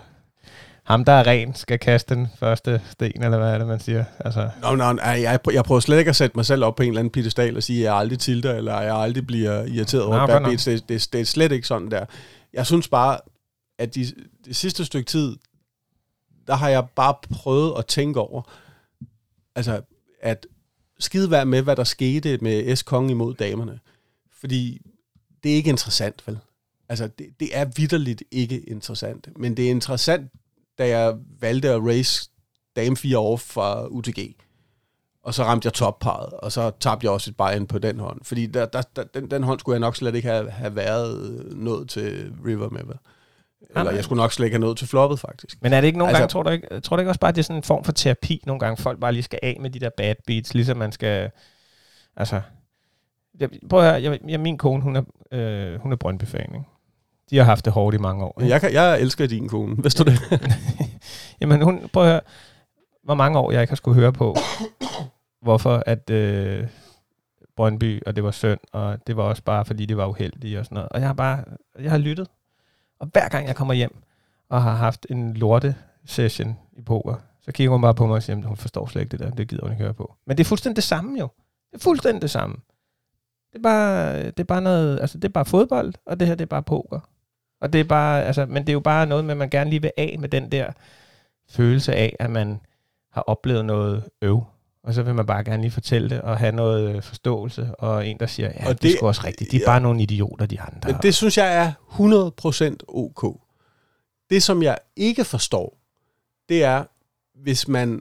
ham, der er ren, skal kaste den første sten, eller hvad er det, man siger? Altså, Nå, nå, nej, jeg, jeg prøver slet ikke at sætte mig selv op på en eller anden pedestal og sige, at jeg aldrig tilter, eller at jeg aldrig bliver irriteret over Nå, et fair bad beats. Det, det, det er slet ikke sådan der. Jeg synes bare, at de, det sidste stykke tid, der har jeg bare prøvet at tænke over, altså, at skide være med, hvad der skete med S. Kong imod damerne. Fordi det er ikke interessant, vel? Altså, det, det er vidderligt ikke interessant. Men det er interessant, da jeg valgte at race dame 4 over fra UTG. Og så ramte jeg topparet, og så tabte jeg også et buy på den hånd. Fordi der, der, der, den, den hånd skulle jeg nok slet ikke have, have været nået til River med. vel? Eller jeg skulle nok slet ikke have nået til floppet, faktisk. Men er det ikke nogle altså, gange, tror du ikke, tror du ikke også bare, at det er sådan en form for terapi nogle gange, folk bare lige skal af med de der bad beats, ligesom man skal, altså, jeg, prøv at høre, jeg, jeg, min kone, hun er, øh, hun er Brøndby-fan, ikke? De har haft det hårdt i mange år. Ikke? jeg, kan, jeg elsker din kone, vidste du det? *laughs* Jamen, hun, prøv at høre, hvor mange år jeg ikke har skulle høre på, hvorfor at øh, Brøndby, og det var synd, og det var også bare, fordi det var uheldige og sådan noget. Og jeg har bare, jeg har lyttet. Og hver gang jeg kommer hjem og har haft en lorte session i poker, så kigger hun bare på mig og siger, hun forstår slet ikke det der, det gider hun ikke høre på. Men det er fuldstændig det samme jo. Det er fuldstændig det samme. Det er bare, det er bare noget, altså det er bare fodbold, og det her det er bare poker. Og det er bare, altså, men det er jo bare noget med, at man gerne lige vil af med den der følelse af, at man har oplevet noget øv. Og så vil man bare gerne lige fortælle det, og have noget øh, forståelse, og en, der siger, ja, Og og det, det- er sgu også rigtigt. De er ja. bare nogle idioter, de andre. Men det synes jeg er 100% ok. Det, som jeg ikke forstår, det er, hvis man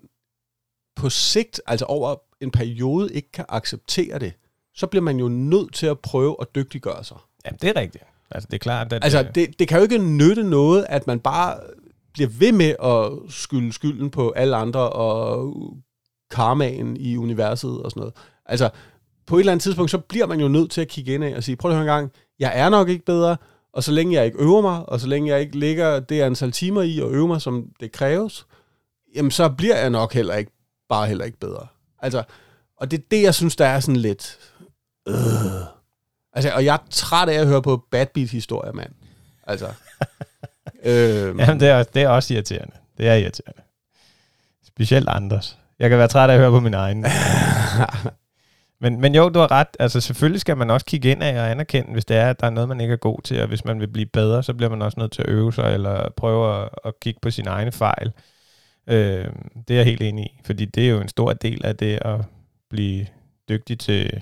på sigt, altså over en periode, ikke kan acceptere det, så bliver man jo nødt til at prøve at dygtiggøre sig. Ja, det er rigtigt. Altså, det er klart, at... Altså, øh, det, det kan jo ikke nytte noget, at man bare bliver ved med at skylde skylden på alle andre og karmaen i universet og sådan noget. Altså, på et eller andet tidspunkt, så bliver man jo nødt til at kigge ind og sige, prøv lige en gang, jeg er nok ikke bedre, og så længe jeg ikke øver mig, og så længe jeg ikke ligger det antal timer i at øve mig, som det kræves, jamen så bliver jeg nok heller ikke, bare heller ikke bedre. Altså, og det er det, jeg synes, der er sådan lidt... Øh. Altså, og jeg er træt af at høre på bad beat historier, mand. Altså. *laughs* øhm, Jamen, det er, det er også irriterende. Det er irriterende. Specielt andres. Jeg kan være træt af at høre på min egen. *laughs* men, men jo, du har ret. Altså, selvfølgelig skal man også kigge ind af og anerkende, hvis det er, at der er noget, man ikke er god til, og hvis man vil blive bedre, så bliver man også nødt til at øve sig, eller prøve at, at kigge på sine egne fejl. Øh, det er jeg helt enig i, fordi det er jo en stor del af det at blive dygtig til,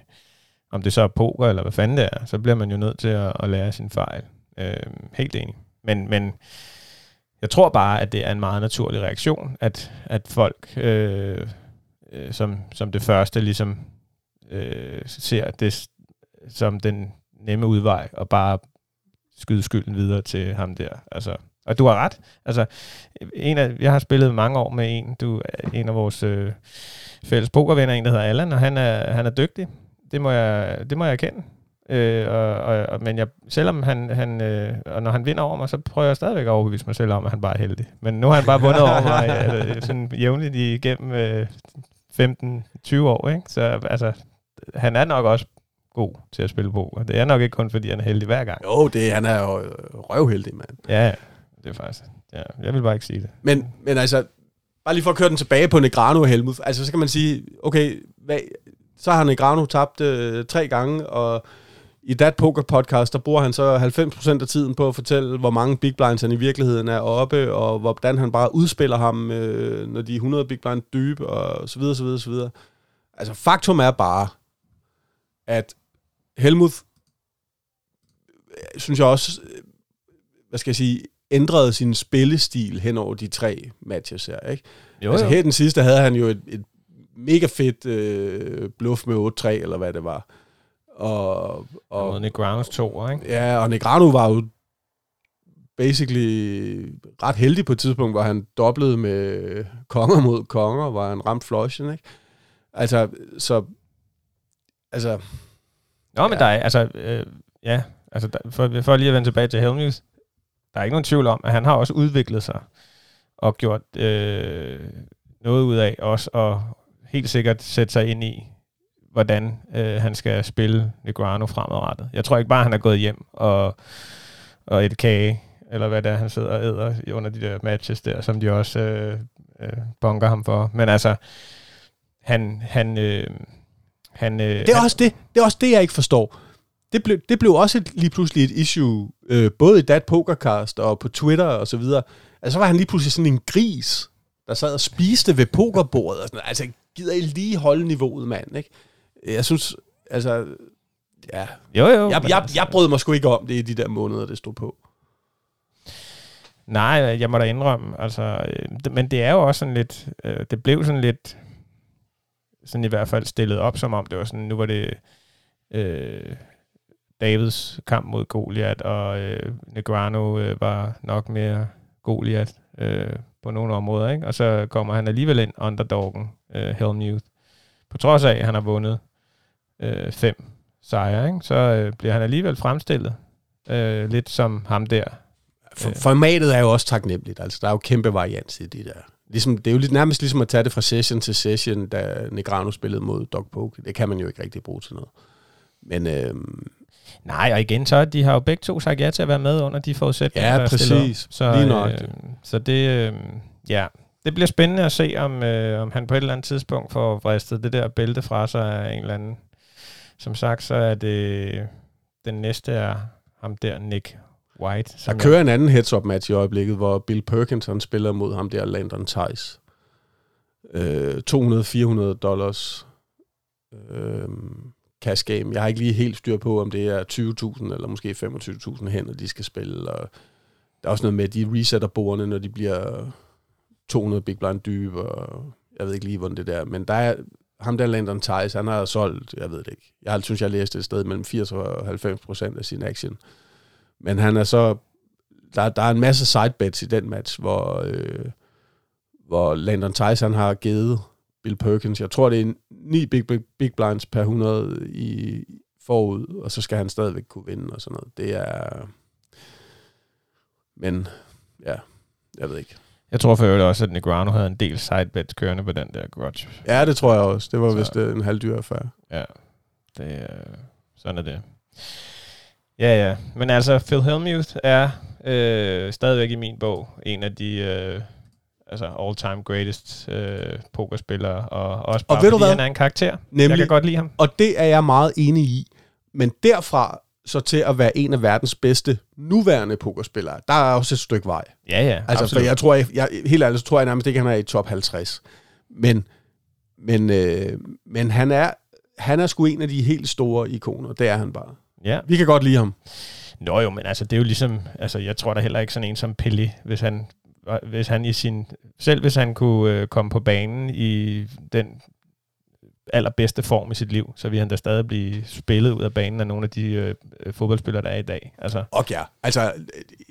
om det så er poker, eller hvad fanden det er, så bliver man jo nødt til at, at lære sin fejl. Øh, helt enig. Men, men jeg tror bare, at det er en meget naturlig reaktion, at, at folk øh, øh, som, som det første ligesom øh, ser det som den nemme udvej, og bare skyde skylden videre til ham der. Altså, og du har ret. Altså, en af, jeg har spillet mange år med en, du en af vores øh, fælles pokervenner, en der hedder Allan, og han er, han er dygtig. Det må jeg, det må jeg erkende. Øh, og, og, og, men jeg, selvom han, han øh, og når han vinder over mig, så prøver jeg stadigvæk at overbevise mig selv om, at han bare er heldig. Men nu har han bare vundet over mig *laughs* øh, sådan jævnligt igennem øh, 15-20 år, ikke? Så altså, han er nok også god til at spille poker. Det er nok ikke kun, fordi han er heldig hver gang. jo, det, han er jo øh, røvheldig, mand. Ja, det er faktisk... Ja, jeg vil bare ikke sige det. Men, men altså, bare lige for at køre den tilbage på Negrano og Helmut. Altså, så kan man sige, okay, hvad, så har Negrano tabt øh, tre gange, og i dat poker podcast, der bruger han så 90% af tiden på at fortælle, hvor mange big blinds han i virkeligheden er oppe, og hvordan han bare udspiller ham, øh, når de er 100 big blind dybe, og så videre, så videre, så videre. Altså, faktum er bare, at Helmut, øh, synes jeg også, øh, hvad skal jeg sige, ændrede sin spillestil hen over de tre matches her, ikke? Jo, altså jo. her den sidste havde han jo et, et mega fedt øh, bluff med 8-3, eller hvad det var. Og, Og og, Grounds to, ikke? ja, og Negrano var jo basically ret heldig på et tidspunkt, hvor han doblede med konger mod konger, hvor han ramte flushen, ikke? Altså, så... Altså... Nå, men Ja. der er, altså, øh, ja, altså, der, for, for lige at vende tilbage til Helmut, der er ikke nogen tvivl om, at han har også udviklet sig og gjort øh, noget ud af også, og helt sikkert sætte sig ind i, hvordan øh, han skal spille Negreanu fremadrettet. Jeg tror ikke bare, han er gået hjem og, og et kage, eller hvad det er, han sidder og æder under de der matches der, som de også øh, øh, bunker ham for. Men altså, han, han, øh, han, øh, Det er, han, også det, det er også det, jeg ikke forstår. Det blev, det blev også et, lige pludselig et issue, øh, både i Dat Pokercast og på Twitter og så videre. Altså, så var han lige pludselig sådan en gris, der sad og spiste ved pokerbordet. Og sådan, altså, gider I lige holde niveauet, mand, ikke? Jeg synes, altså, ja. Jo, jo. Jeg, jeg, altså- jeg brød mig sgu ikke om det i de der måneder, det stod på. Nej, jeg må da indrømme, altså, øh, det, men det er jo også sådan lidt, øh, det blev sådan lidt, sådan i hvert fald stillet op, som om det var sådan, nu var det øh, Davids kamp mod Goliath, og øh, Negreanu øh, var nok mere Goliath øh, på nogle områder, ikke? Og så kommer han alligevel ind, underdoggen, øh, Helmuth, på trods af, at han har vundet øh, fem sejre, ikke? Så øh, bliver han alligevel fremstillet øh, lidt som ham der, For, Øh. formatet er jo også taknemmeligt. Altså, der er jo kæmpe varians i det der. Ligesom, det er jo lidt, nærmest ligesom at tage det fra session til session, da Negrano spillede mod Dog Poke. Det kan man jo ikke rigtig bruge til noget. Men øhm, Nej, og igen, så de har jo begge to sagt ja til at være med under de forudsætninger, Ja, præcis. Så, Lige nøjagtigt. øh, så det, øh, ja, det bliver spændende at se, om, øh, om han på et eller andet tidspunkt får vristet det der bælte fra sig af en eller anden. Som sagt, så er det den næste er ham der, Nick White. der kører en anden heads-up match i øjeblikket, hvor Bill Perkins han spiller mod ham der, Landon Tice. Øh, 200-400 dollars øh, cash game. Jeg har ikke lige helt styr på, om det er 20.000 eller måske 25.000 hænder, de skal spille. Og der er også noget med, at de resetter bordene, når de bliver 200 big blind dybe, og jeg ved ikke lige, hvordan det der. Men der er, ham der Landon Tice, han har solgt, jeg ved det ikke. Jeg synes, jeg læste et sted mellem 80 og 90 procent af sin action. Men han er så, der, der er en masse sidebets i den match, hvor, øh, hvor Landon Tice, han har givet Bill Perkins, jeg tror det er 9 big, big, big blinds per 100 i forud, og så skal han stadigvæk kunne vinde og sådan noget. Det er, men ja, jeg ved ikke. Jeg tror for øvrigt også, at Negreanu havde en del sidebets kørende på den der grudge. Ja, det tror jeg også. Det var Så- vist øh, en halvdyr affære. Ja, det er, sådan er det. Ja, ja. Men altså, Phil Hellmuth er øh, stadigvæk i min bog en af de øh, altså all-time greatest øh, pokerspillere, og også bare ved du fordi hvad? han er en karakter. Jeg Nemlig, kan godt lide ham. Og det er jeg meget enig i. Men derfra så til at være en af verdens bedste nuværende pokerspillere, der er også et stykke vej. Ja, ja, Altså, absolut. for jeg tror, jeg, jeg, helt ærligt, så tror jeg nærmest ikke, han er i top 50. Men, men, øh, men han er han er sgu en af de helt store ikoner. Det er han bare. Ja. Vi kan godt lide ham. Nå jo, men altså, det er jo ligesom, altså, jeg tror da heller ikke sådan en som Pelé, hvis han, hvis han i sin, selv hvis han kunne øh, komme på banen i den allerbedste form i sit liv, så ville han da stadig blive spillet ud af banen af nogle af de øh, øh, fodboldspillere, der er i dag. Altså, Og ja, altså,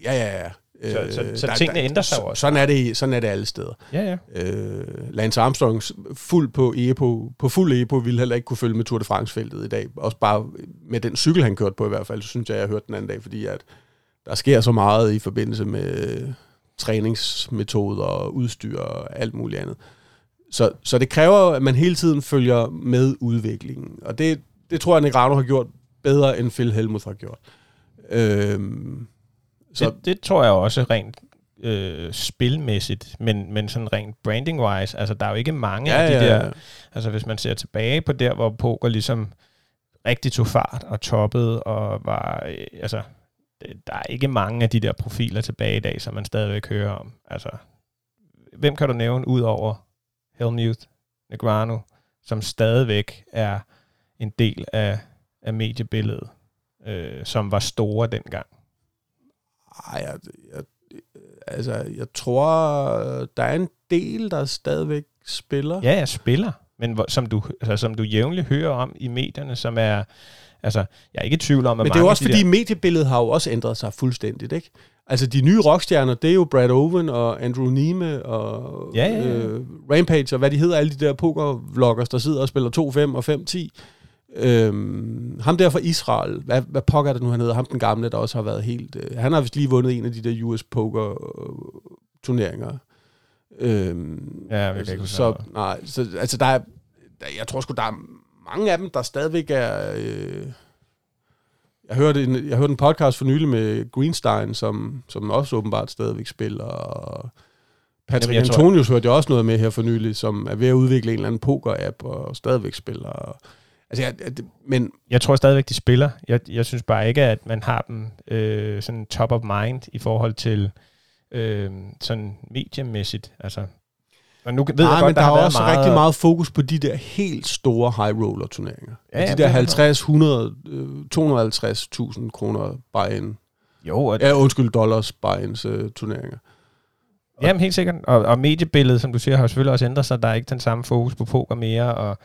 ja, ja, ja. Så- så- Øh, så tingene ændrer sig også. Sådan er, det, sådan er det alle steder. ja, ja. Øh, Lance Armstrong fuld på EPO, på fuld EPO ville heller ikke kunne følge med Tour de France-feltet i dag. Også bare med den cykel, han kørte på i hvert fald, så synes jeg, jeg hørte den anden dag, fordi at der sker så meget i forbindelse med træningsmetoder og udstyr og alt muligt andet. Så, så det kræver, at man hele tiden følger med udviklingen. Og det, det tror jeg, Negrano har gjort bedre, end Phil Helmut har gjort. Øhm, så, Det, det tror jeg også rent øh, spilmæssigt, men, men sådan rent branding-wise, altså der er jo ikke mange ja, af de ja, der, ja. altså hvis man ser tilbage på der, hvor poker ligesom rigtig tog fart og toppede og var, øh, altså der er ikke mange af de der profiler tilbage i dag, som man stadigvæk hører om. Altså, hvem kan du nævne ud over Helmuth, Negrano, som stadigvæk er en del af, af mediebilledet, øh, som var store dengang? Ej, jeg, jeg, altså, jeg tror, der er en del, der stadigvæk spiller. Ja, jeg spiller, men hvor, som, du, altså, som du jævnligt hører om i medierne, som er, altså, jeg er ikke i tvivl om, at Men det er jo også de fordi, der, mediebilledet har jo også ændret sig fuldstændigt, ikke? Altså, de nye rockstjerner, det er jo Brad Owen og Andrew Neme og Ja, ja, ja. Øh, Rampage og hvad de hedder, alle de der pokervloggers, der sidder og spiller 2-5 og 5-10. Øhm, ham der fra Israel, hvad, hvad pokker er det nu, han hedder? Ham den gamle, der også har været helt... Øh, han har vist lige vundet en af de der US Poker øh, turneringer. Øhm, Ja, jeg kan ikke så, nej, så, altså der er, der, jeg tror sgu, der er mange af dem, der stadigvæk er... Øh, jeg hørte, en, jeg hørte en podcast for nylig med Greenstein, som, som også åbenbart stadigvæk spiller, og Patrick Jamen, jeg tror- Antonius hørte jeg også noget med her for nylig, som er ved at udvikle en eller anden poker-app, og stadigvæk spiller. Og, altså, jeg, jeg, men Jeg tror stadigvæk, de spiller. Jeg, jeg synes bare ikke, at man har dem øh, sådan top of mind i forhold til øh, sådan mediemæssigt. Altså, og nu ved Nej, jeg godt, men der, har er været også meget, rigtig meget fokus på de der helt store high roller turneringer. Ja, de der er 50, 100, øh, 250.000 kroner buy-in. Jo, og, Ja, undskyld, dollars buy-ins øh, turneringer. Jamen helt sikkert. Og, og mediebilledet, som du siger, har selvfølgelig også ændret sig. Der er ikke den samme fokus på poker mere, og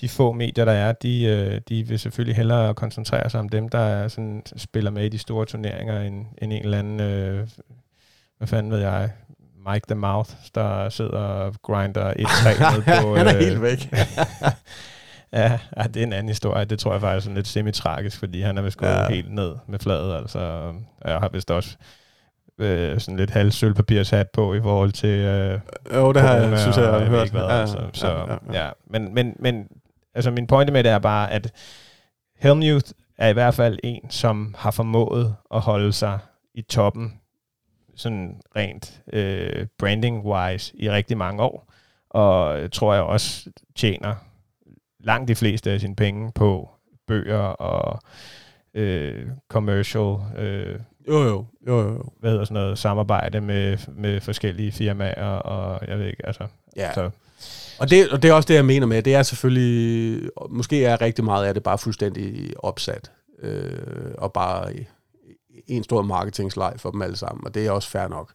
de få medier, der er, de, øh, de vil selvfølgelig hellere koncentrere sig om dem, der er sådan, spiller med i de store turneringer, end, end en eller anden, øh, hvad fanden ved jeg, Mike the Mouth, der sidder og grinder 1-3 *laughs* ned på... Han er øh, helt væk. *laughs* Ja, ja, det er en anden historie. Det tror jeg faktisk er lidt semi-tragisk, fordi han er vist gået ja. Helt ned med fladet. Altså, jeg har vist også øh, sådan lidt halv sølvpapirshat på i forhold til øh, Jo, det har jeg, synes jeg, jeg har hørt. Hvad, Ja, altså, så, ja, ja, ja. ja. Men, men, men altså, min pointe med det er bare, at Helmuth er i hvert fald en, som har formået at holde sig i toppen, sådan rent øh, branding-wise, i rigtig mange år. Og tror jeg også tjener langt de fleste af sine penge på bøger og øh, commercial, øh, Jo, jo, jo, jo. hvad hedder sådan noget, samarbejde med, med forskellige firmaer, og jeg ved ikke, altså, Ja. så, Og det, og det er også det, jeg mener med, det er selvfølgelig, måske er rigtig meget af det bare fuldstændig opsat, øh, og bare en stor marketingslej for dem alle sammen, og det er også fair nok.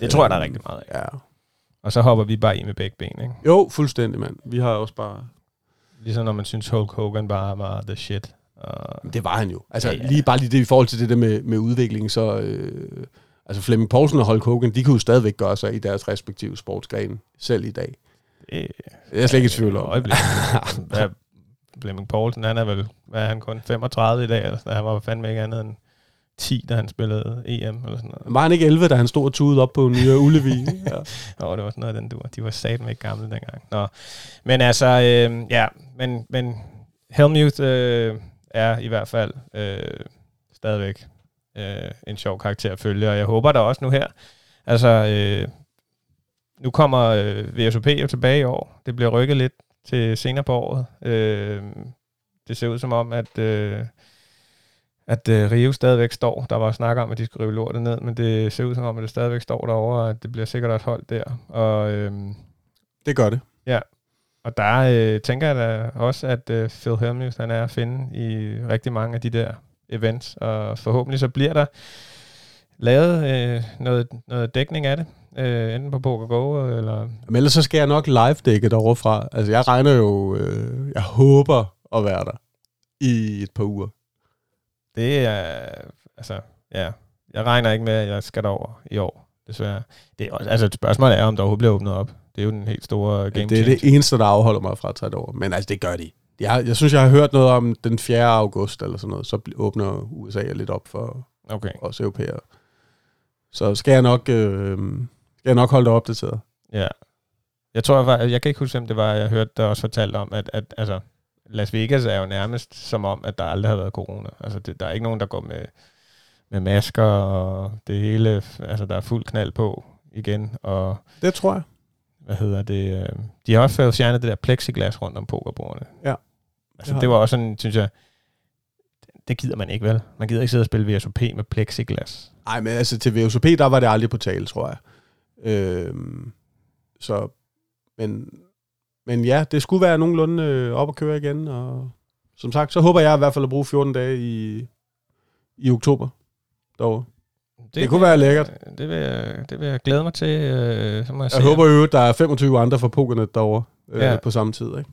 det tror jeg, der er Øhm, rigtig meget af. Ja. Og så hopper vi bare i med begge ben, ikke? Jo, fuldstændig, mand. Vi har også bare... Ligesom når man synes, Hulk Hogan bare var the shit. Og, Det var han jo. Altså, Ja, ja, lige bare lige det i forhold til det der med, med udvikling, så... Øh, altså, Flemming Poulsen og Hulk Hogan, de kan jo stadigvæk gøre sig i deres respektive sportsgrene, selv i dag. det, Det er jeg slet ikke i tvivl om. *laughs* Flemming Poulsen, han er vel, hvad er han kun 35 i dag, eller sådan, han var fandme ikke andet end 10, da han spillede EM, eller sådan noget. Var han ikke 11, da han stod og tudede op på Nye Ullevi? *laughs* ja. Åh, det var sådan noget den dur. De var sat med gamle dengang. Nå. Men altså, øh, ja, men, men Helmuth øh, er i hvert fald øh, stadigvæk øh, en sjov karakter at følge, og jeg håber der også nu her. Altså, øh, nu kommer øh, VSOP jo tilbage i år. Det bliver rykket lidt til senere på året. Øh, det ser ud som om, at... Øh, at øh, Rio stadigvæk står. Der var snak om, at de skulle rive lortet ned, men det ser ud som om, at det stadigvæk står derovre, og at det bliver sikkert også holdt der. Og, øhm, Det gør det. og der øh, tænker jeg da også, at øh, Phil Helmuth han er at finde i rigtig mange af de der events, og forhåbentlig så bliver der lavet øh, noget, noget dækning af det, øh, enten på PokerGo eller... Men ellers så skal jeg nok live-dække derovre fra. Altså, jeg regner jo... Øh, jeg håber at være der i et par uger. Det er, altså, ja, jeg regner ikke med, at jeg skal derover i år, desværre. Det er også, altså, spørgsmålet er, om der overhovedet bliver åbnet op. Det er jo den helt store game det er det eneste, der afholder mig fra at tage over. Men altså, det gør de. Jeg, jeg synes, jeg har hørt noget om den 4. august eller sådan noget. Så åbner USA lidt op for Okay, os europæere. Så skal jeg nok, øh, skal jeg nok holde det opdateret. ja. Jeg tror, jeg, var, jeg kan ikke huske, om det var, jeg hørte der også fortalt om, at, at altså, Las Vegas er jo nærmest som om, at der aldrig har været corona. Altså, det, der er ikke nogen, der går med, med masker, og det hele, altså, der er fuld knald på igen, og Det tror jeg. hvad hedder det, øh, de har også fået fjernet det der plexiglas rundt om pokerbordene. Ja, Altså, det det var også sådan, synes jeg, det gider man ikke, vel? Man gider ikke sidde og spille VSOP med plexiglas. Nej, men altså til VSOP, der var det aldrig på tale, tror jeg. Øhm, så, men, men ja, det skulle være nogenlunde øh, op at køre igen, og som sagt, så håber jeg i hvert fald at bruge 14 dage i, i oktober derovre. Det kunne vil- være lækkert. Det vil, jeg- det vil jeg glæde mig til, øh, så må jeg, Jeg se. håber jo, at der er 25 andre fra Pokernet derovre øh, Ja. på samme tid. Ikke?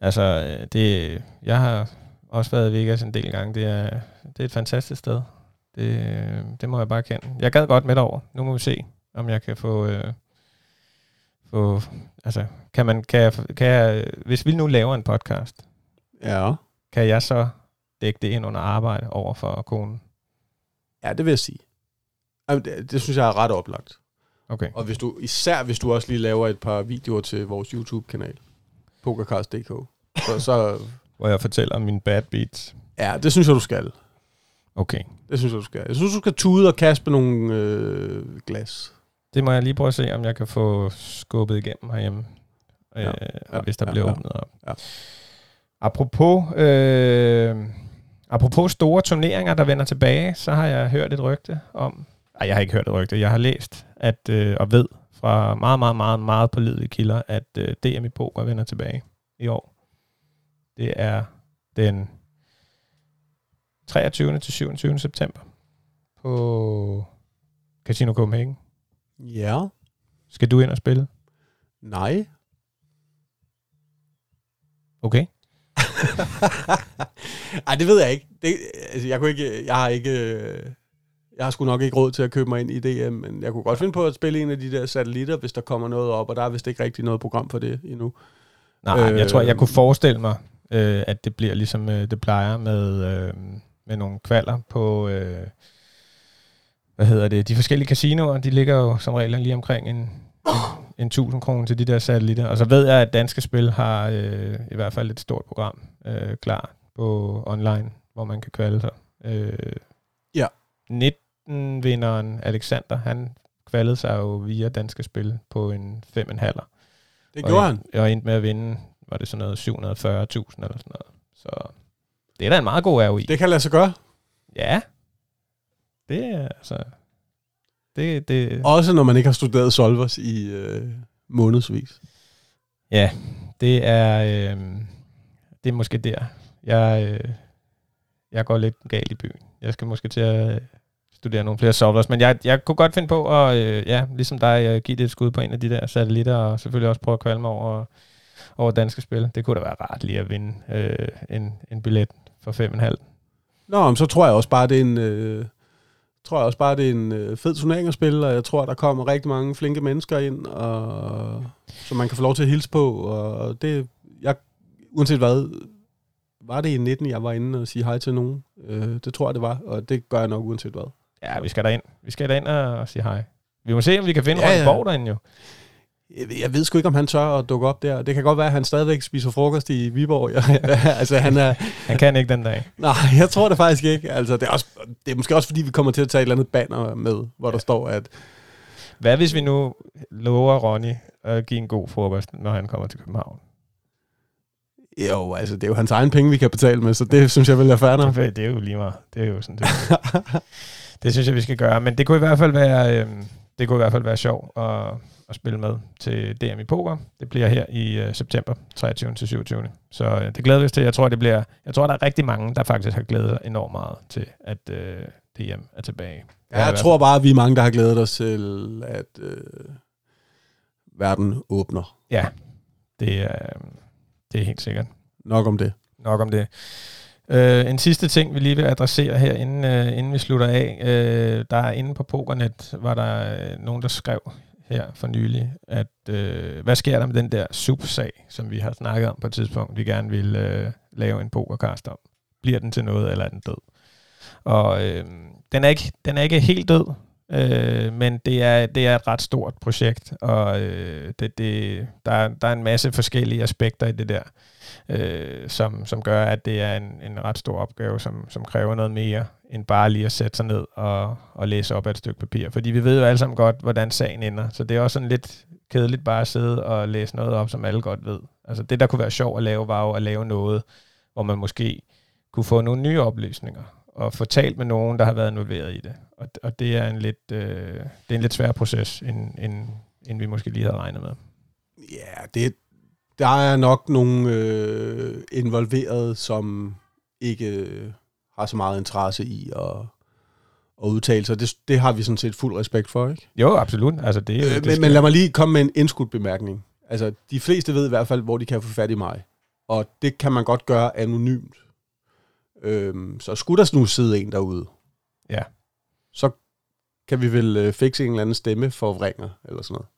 Altså, øh, det, jeg har også været i Vegas en del gange. Det er, det er et fantastisk sted. Det Det, det må jeg bare kende. Jeg gad godt med over. Nu må vi se, om jeg kan få... Øh, få altså, kan man, kan jeg, kan jeg, hvis vi nu laver en podcast, Ja. kan jeg så dække det ind under arbejde over for konen? Ja, det vil jeg sige. Jamen, det, det synes jeg er ret oplagt. Okay. Og hvis du, især hvis du også lige laver et par videoer til vores YouTube-kanal, pokercast.dk, så, så *laughs* Hvor jeg fortæller om mine bad beats. ja, det synes jeg, du skal. Okay. Det synes jeg, du skal. Jeg synes, du skal tude og kaste nogle øh, glas. Det må jeg lige prøve at se, om jeg kan få skubbet igennem herhjemme. Ja, øh, ja, hvis der ja, bliver ja, åbnet op. ja. Apropos, øh, apropos store turneringer, der vender tilbage, så har jeg hørt et rygte om... Ej, jeg har ikke hørt et rygte. Jeg har læst at, øh, og ved fra meget, meget, meget, meget pålidelige kilder, at øh, DM i poker vender tilbage i år. Det er den 23. til 27. september på Casino Copenhagen. Ja. Skal du ind og spille? Nej. Okay. *laughs* Ej, det ved jeg ikke. Det, altså, jeg, kunne ikke, jeg har ikke... øh, Jeg har sgu nok ikke råd til at købe mig ind i DM, men jeg kunne godt finde på at spille en af de der satellitter, hvis der kommer noget op, og der er vist ikke rigtig noget program for det endnu. Nej, øh, jeg tror, jeg kunne forestille mig, øh, at det bliver ligesom øh, det plejer med, øh, med nogle kvaler på, øh, hvad hedder det, de forskellige casinoer, de ligger jo som regel lige omkring en, en, en 1000 kroner til de der satellitter. Og så ved jeg, at Danske Spil har øh, i hvert fald et stort program øh, klar på online, hvor man kan kvalde sig. Øh, Ja. 19-vinderen Alexander, han kvalede sig jo via Danske Spil på en 5,5. Det Og gjorde jeg, han. Jeg endte med at vinde, var det sådan noget 740.000 eller sådan noget. Så det er da en meget god ROI. Det kan lade sig gøre. Ja. Det er altså... Det, det, Også når man ikke har studeret solvers i øh, månedsvis. ja, det er, øh, det er måske der. Jeg, øh, jeg går lidt galt i byen. Jeg skal måske til at øh, studere nogle flere solvers, men jeg, jeg kunne godt finde på at, øh, ja, ligesom dig, øh, give det et skud på en af de der satellitter, og selvfølgelig også prøve at kvalme over, over danske spil. Det kunne da være rart lige at vinde øh, en, en billet for 5,5. Nå, men så tror jeg også bare, det er en... Øh, tror jeg også bare, det er en øh, fed turnering at spille, og jeg tror, der kommer rigtig mange flinke mennesker ind, og, som man kan få lov til at hilse på, og det, jeg, uanset hvad, var det i 19, jeg var inde og sige hej til nogen? Øh, det tror jeg, det var, og det gør jeg nok uanset hvad. Ja, vi skal derind. Vi skal derind og sige hej. Vi må se, om vi kan finde Ja, ja, ja. Derinde jo. Jeg, ved sgu ikke, om han tør at dukke op der. Det kan godt være, at han stadigvæk spiser frokost i Viborg. *laughs* altså, han er, Han kan ikke den dag. nej, jeg tror det faktisk ikke. Altså, det, er også, det er måske også, fordi vi kommer til at tage et eller andet banner med, hvor der står, at Hvad hvis vi nu lover Ronny at give en god frokost, når han kommer til København? jo, altså, det er jo hans egen penge, vi kan betale med, så det synes jeg vil være nok. Det er jo lige meget. Det er jo sådan, det, det synes jeg, vi skal gøre. Men det kunne i hvert fald være, øhm, det kunne i hvert fald være sjovt at, at spille med til DM i poker. Det bliver her i øh, september 23. til 27. Så øh, det glæder vi os til. Jeg tror, det bliver, jeg tror, der er rigtig mange, der faktisk har glædet sig enormt meget til, at øh, DM er tilbage. Ja, jeg tror bare, at vi er mange, der har glædet os til, at øh, verden åbner. Ja, det er, det er helt sikkert. Nok om det. Nok om det. Uh, en sidste ting, vi lige vil adressere her, inden, uh, inden vi slutter af. Uh, der er inde på Pokernet, var der uh, nogen, der skrev her for nylig, at øh, hvad sker der med den der supersag, som vi har snakket om på et tidspunkt, vi gerne vil øh, lave en pokerkast om. Bliver den til noget, eller er den død? Og øh, den, er ikke, den er ikke helt død, øh, men det er, det er et ret stort projekt, og øh, det, det, der, der er en masse forskellige aspekter i det der øh, som, som gør, at det er en, en ret stor opgave, som, som kræver noget mere, end bare lige at sætte sig ned og, og læse op af et stykke papir. Fordi vi ved jo alle sammen godt, hvordan sagen ender. Så det er også sådan lidt kedeligt bare at sidde og læse noget op, som alle godt ved. Altså det, der kunne være sjovt at lave, var jo at lave noget, hvor man måske kunne få nogle nye oplysninger og få talt med nogen, der har været involveret i det. Og, og det er en lidt, øh, det er en lidt svær proces, end, end, end vi måske lige havde regnet med. Ja, det, der er nok nogle øh, involveret, som ikke øh, har så meget interesse i at, at udtale sig. Det, det har vi sådan set fuld respekt for, ikke? Jo, absolut. Altså, det, Øh, det men, men lad mig lige komme med en indskudt bemærkning. Altså, de fleste ved i hvert fald, hvor de kan få fat i mig. Og det kan man godt gøre anonymt. Øhm, så skulle der nu sidde en derude, Ja. så kan vi vel øh, fikse en eller anden stemme for vringer, eller sådan noget.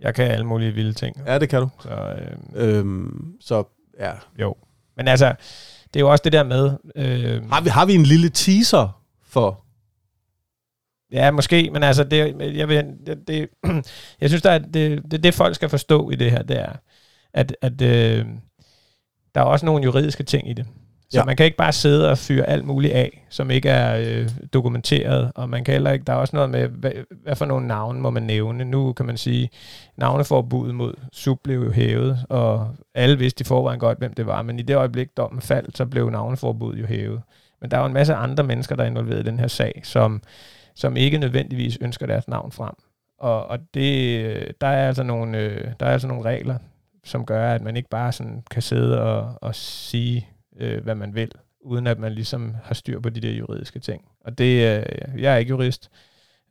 Jeg kan alle mulige vilde ting. Ja, det kan du. Så, øh, Øhm, så ja. jo. Men altså, det er jo også det der med... Øh, Har vi, har vi en lille teaser for... Ja, måske, men altså, det, jeg, vil, det, det, *clears throat* jeg synes, der er, det, det, det, folk skal forstå i det her, det er, at, at øh, der er også nogle juridiske ting i det. Så ja. Man kan ikke bare sidde og fyre alt muligt af, som ikke er øh, dokumenteret, og man kan heller ikke, der er også noget med, hvad, hvad for nogle navne må man nævne. Nu kan man sige, navneforbuddet mod sub blev jo hævet, og alle vidste i forvejen godt, hvem det var, men i det øjeblik, dommen faldt, så blev navneforbuddet jo hævet. Men der er jo en masse andre mennesker, der er involveret i den her sag, som, som ikke nødvendigvis ønsker deres navn frem. Og, og det, der, er altså nogle, øh, der er altså nogle regler, som gør, at man ikke bare sådan kan sidde og, og sige, øh, hvad man vil, uden at man ligesom har styr på de der juridiske ting. Og det, øh, jeg er ikke jurist,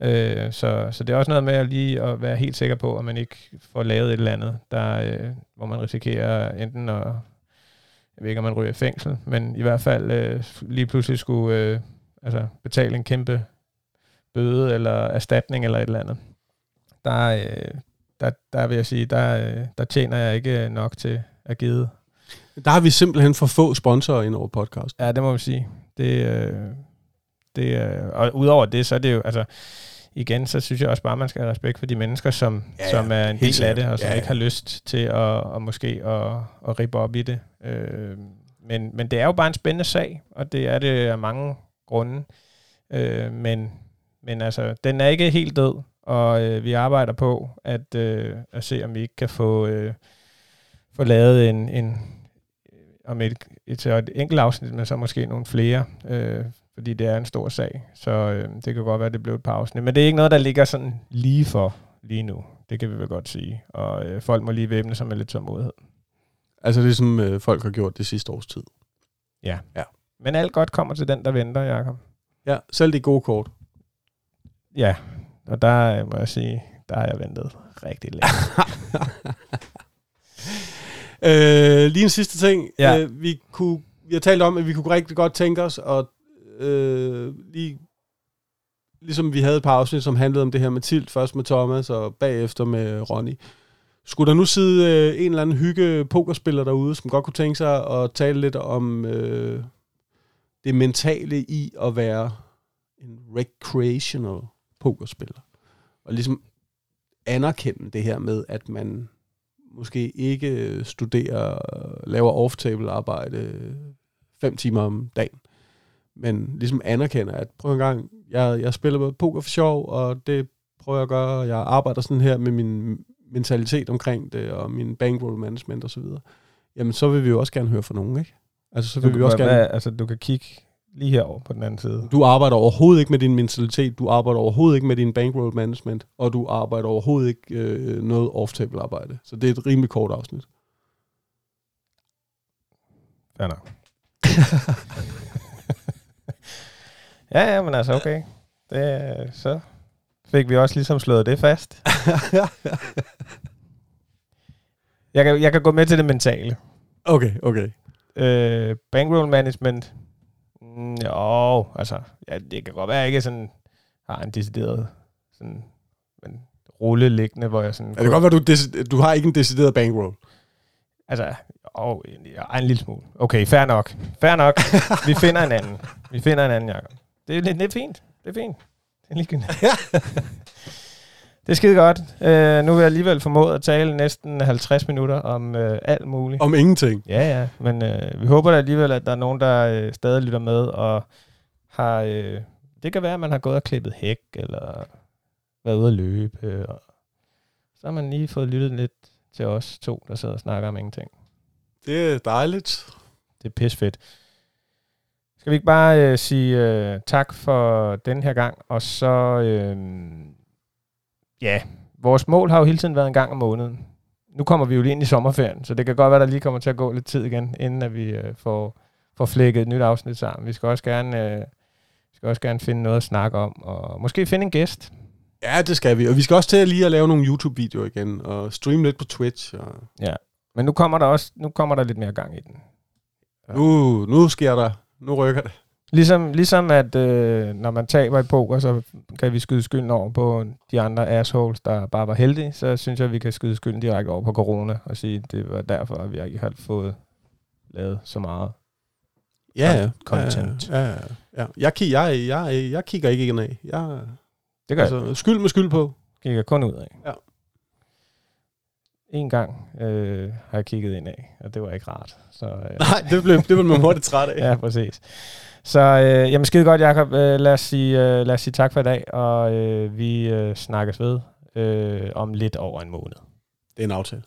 øh, så, så det er også noget med at lige at være helt sikker på, at man ikke får lavet et eller andet, der, øh, hvor man risikerer enten at, jeg ved ikke, om man ryger i fængsel, men i hvert fald øh, lige pludselig skulle øh, altså betale en kæmpe bøde eller erstatning eller et eller andet. Der, øh, der, der vil jeg sige, der, øh, der tjener jeg ikke nok til at give. Der har vi simpelthen for få sponsorer ind over podcast. Ja, det må man sige. Det, øh, det, øh, og udover det, så er det jo, altså, igen, så synes jeg også bare, man skal have respekt for de mennesker, som, Ja, som er en del af det, og som Ja, ja, ikke har lyst til at, og måske at, at rippe op i det. Øh, men, men det er jo bare en spændende sag, og det er det af mange grunde. Øh, men, men altså, den er ikke helt død, og øh, vi arbejder på at, øh, at se, om vi ikke kan få, øh, få lavet en, en om et, et, et enkelt afsnit, men så måske nogle flere, øh, fordi det er en stor sag. Så øh, det kan godt være, at det blev et par afsnit. Men det er ikke noget, der ligger sådan lige for lige nu. Det kan vi vel godt sige. Og øh, folk må lige væbne sig med lidt tålmodighed. Altså det, som øh, folk har gjort det sidste års tid. Men alt godt kommer til den, der venter, Jacob. Ja, selv de gode kort. Ja, og der øh, må jeg sige, der har jeg ventet rigtig længe. *laughs* Øh, lige en sidste ting. Ja. Øh, vi, kunne, vi har talt om, at vi kunne rigtig godt tænke os, og øh, lige, ligesom vi havde et par afsnit, som handlede om det her med Tilt, først med Thomas og bagefter med Ronny. Skulle der nu sidde øh, en eller anden hygge pokerspiller derude, som godt kunne tænke sig at tale lidt om øh, det mentale i at være en recreational pokerspiller? Og ligesom anerkende det her med, at man måske ikke studerer, laver off-table arbejde fem timer om dagen, men ligesom anerkender, at prøv en gang, jeg, jeg spiller poker for sjov, og det prøver jeg at gøre, og jeg arbejder sådan her med min mentalitet omkring det, og min bankroll management osv., jamen så vil vi jo også gerne høre fra nogen, ikke? Altså så du, vil vi kan, også hvad, gerne... altså, du kan kigge lige herover på den anden side. Du arbejder overhovedet ikke med din mentalitet, du arbejder overhovedet ikke med din bankroll management, og du arbejder overhovedet ikke øh, noget off-table arbejde. Så det er et rimelig kort afsnit. Fair nok. *laughs* ja, ja, men altså, okay. Det, så fik vi også ligesom slået det fast. *laughs* Jeg kan, jeg kan gå med til det mentale. okay, okay. Øh, bankroll management. Mm, jo, altså, ja, det kan godt være, at jeg ikke sådan har en decideret sådan, men rulle liggende, hvor jeg sådan... Er det godt være, du, du har ikke en decideret bankroll? Altså, åh, ja, en lille smule. Okay, fair nok. Fair nok. Vi *laughs* finder en anden. Vi finder en anden, Jacob. Det er, det er fint. Det er fint. Det er ligegyldigt. *laughs* *laughs* det er skide godt. Uh, nu vil jeg alligevel formået at tale næsten 50 minutter om uh, alt muligt. Om ingenting. Ja, ja. Men uh, vi håber da alligevel, at der er nogen, der uh, stadig lytter med, og har... Uh, det kan være, at man har gået og klippet hæk, eller været ude at løbe, og så har man lige fået lyttet lidt til os to, der sidder og snakker om ingenting. Det er dejligt. Det er pisfedt. Skal vi ikke bare øh, sige øh, tak for den her gang, og så, øh, ja, vores mål har jo hele tiden været en gang om måneden. Nu kommer vi jo lige ind i sommerferien, så det kan godt være, der lige kommer til at gå lidt tid igen, inden at vi øh, får, får flækket et nyt afsnit sammen. Vi skal også gerne, øh, vi skal også gerne finde noget at snakke om, og måske finde en gæst. Ja, det skal vi. Og vi skal også til at lige at lave nogle YouTube-videoer igen, og streame lidt på Twitch. Og Men nu kommer der også nu kommer der lidt mere gang i den. nu, nu sker der. Nu rykker det. Ligesom, ligesom at øh, når man taber i poker, så kan vi skyde skylden over på de andre assholes, der bare var heldige. Så synes jeg, at vi kan skyde skylden direkte over på corona og sige, at det var derfor, at vi ikke har fået lavet så meget. Ja. Content. Ja, ja, ja. Jeg, jeg, jeg, jeg kigger ikke ind af. Jeg, Det gør altså, altså, skyld med skyld på. jeg kigger kun ud af. Ja. En gang øh, har jeg kigget ind af, og det var ikke rart. Så, øh, *laughs* Nej, det blev, det blev man hurtigt træt af. *laughs* ja, præcis. Så øh, jamen skide godt, Jacob. Øh, lad, os sige, øh, lad os sige tak for i dag, og øh, vi øh, snakkes ved øh, om lidt over en måned. Det er en aftale.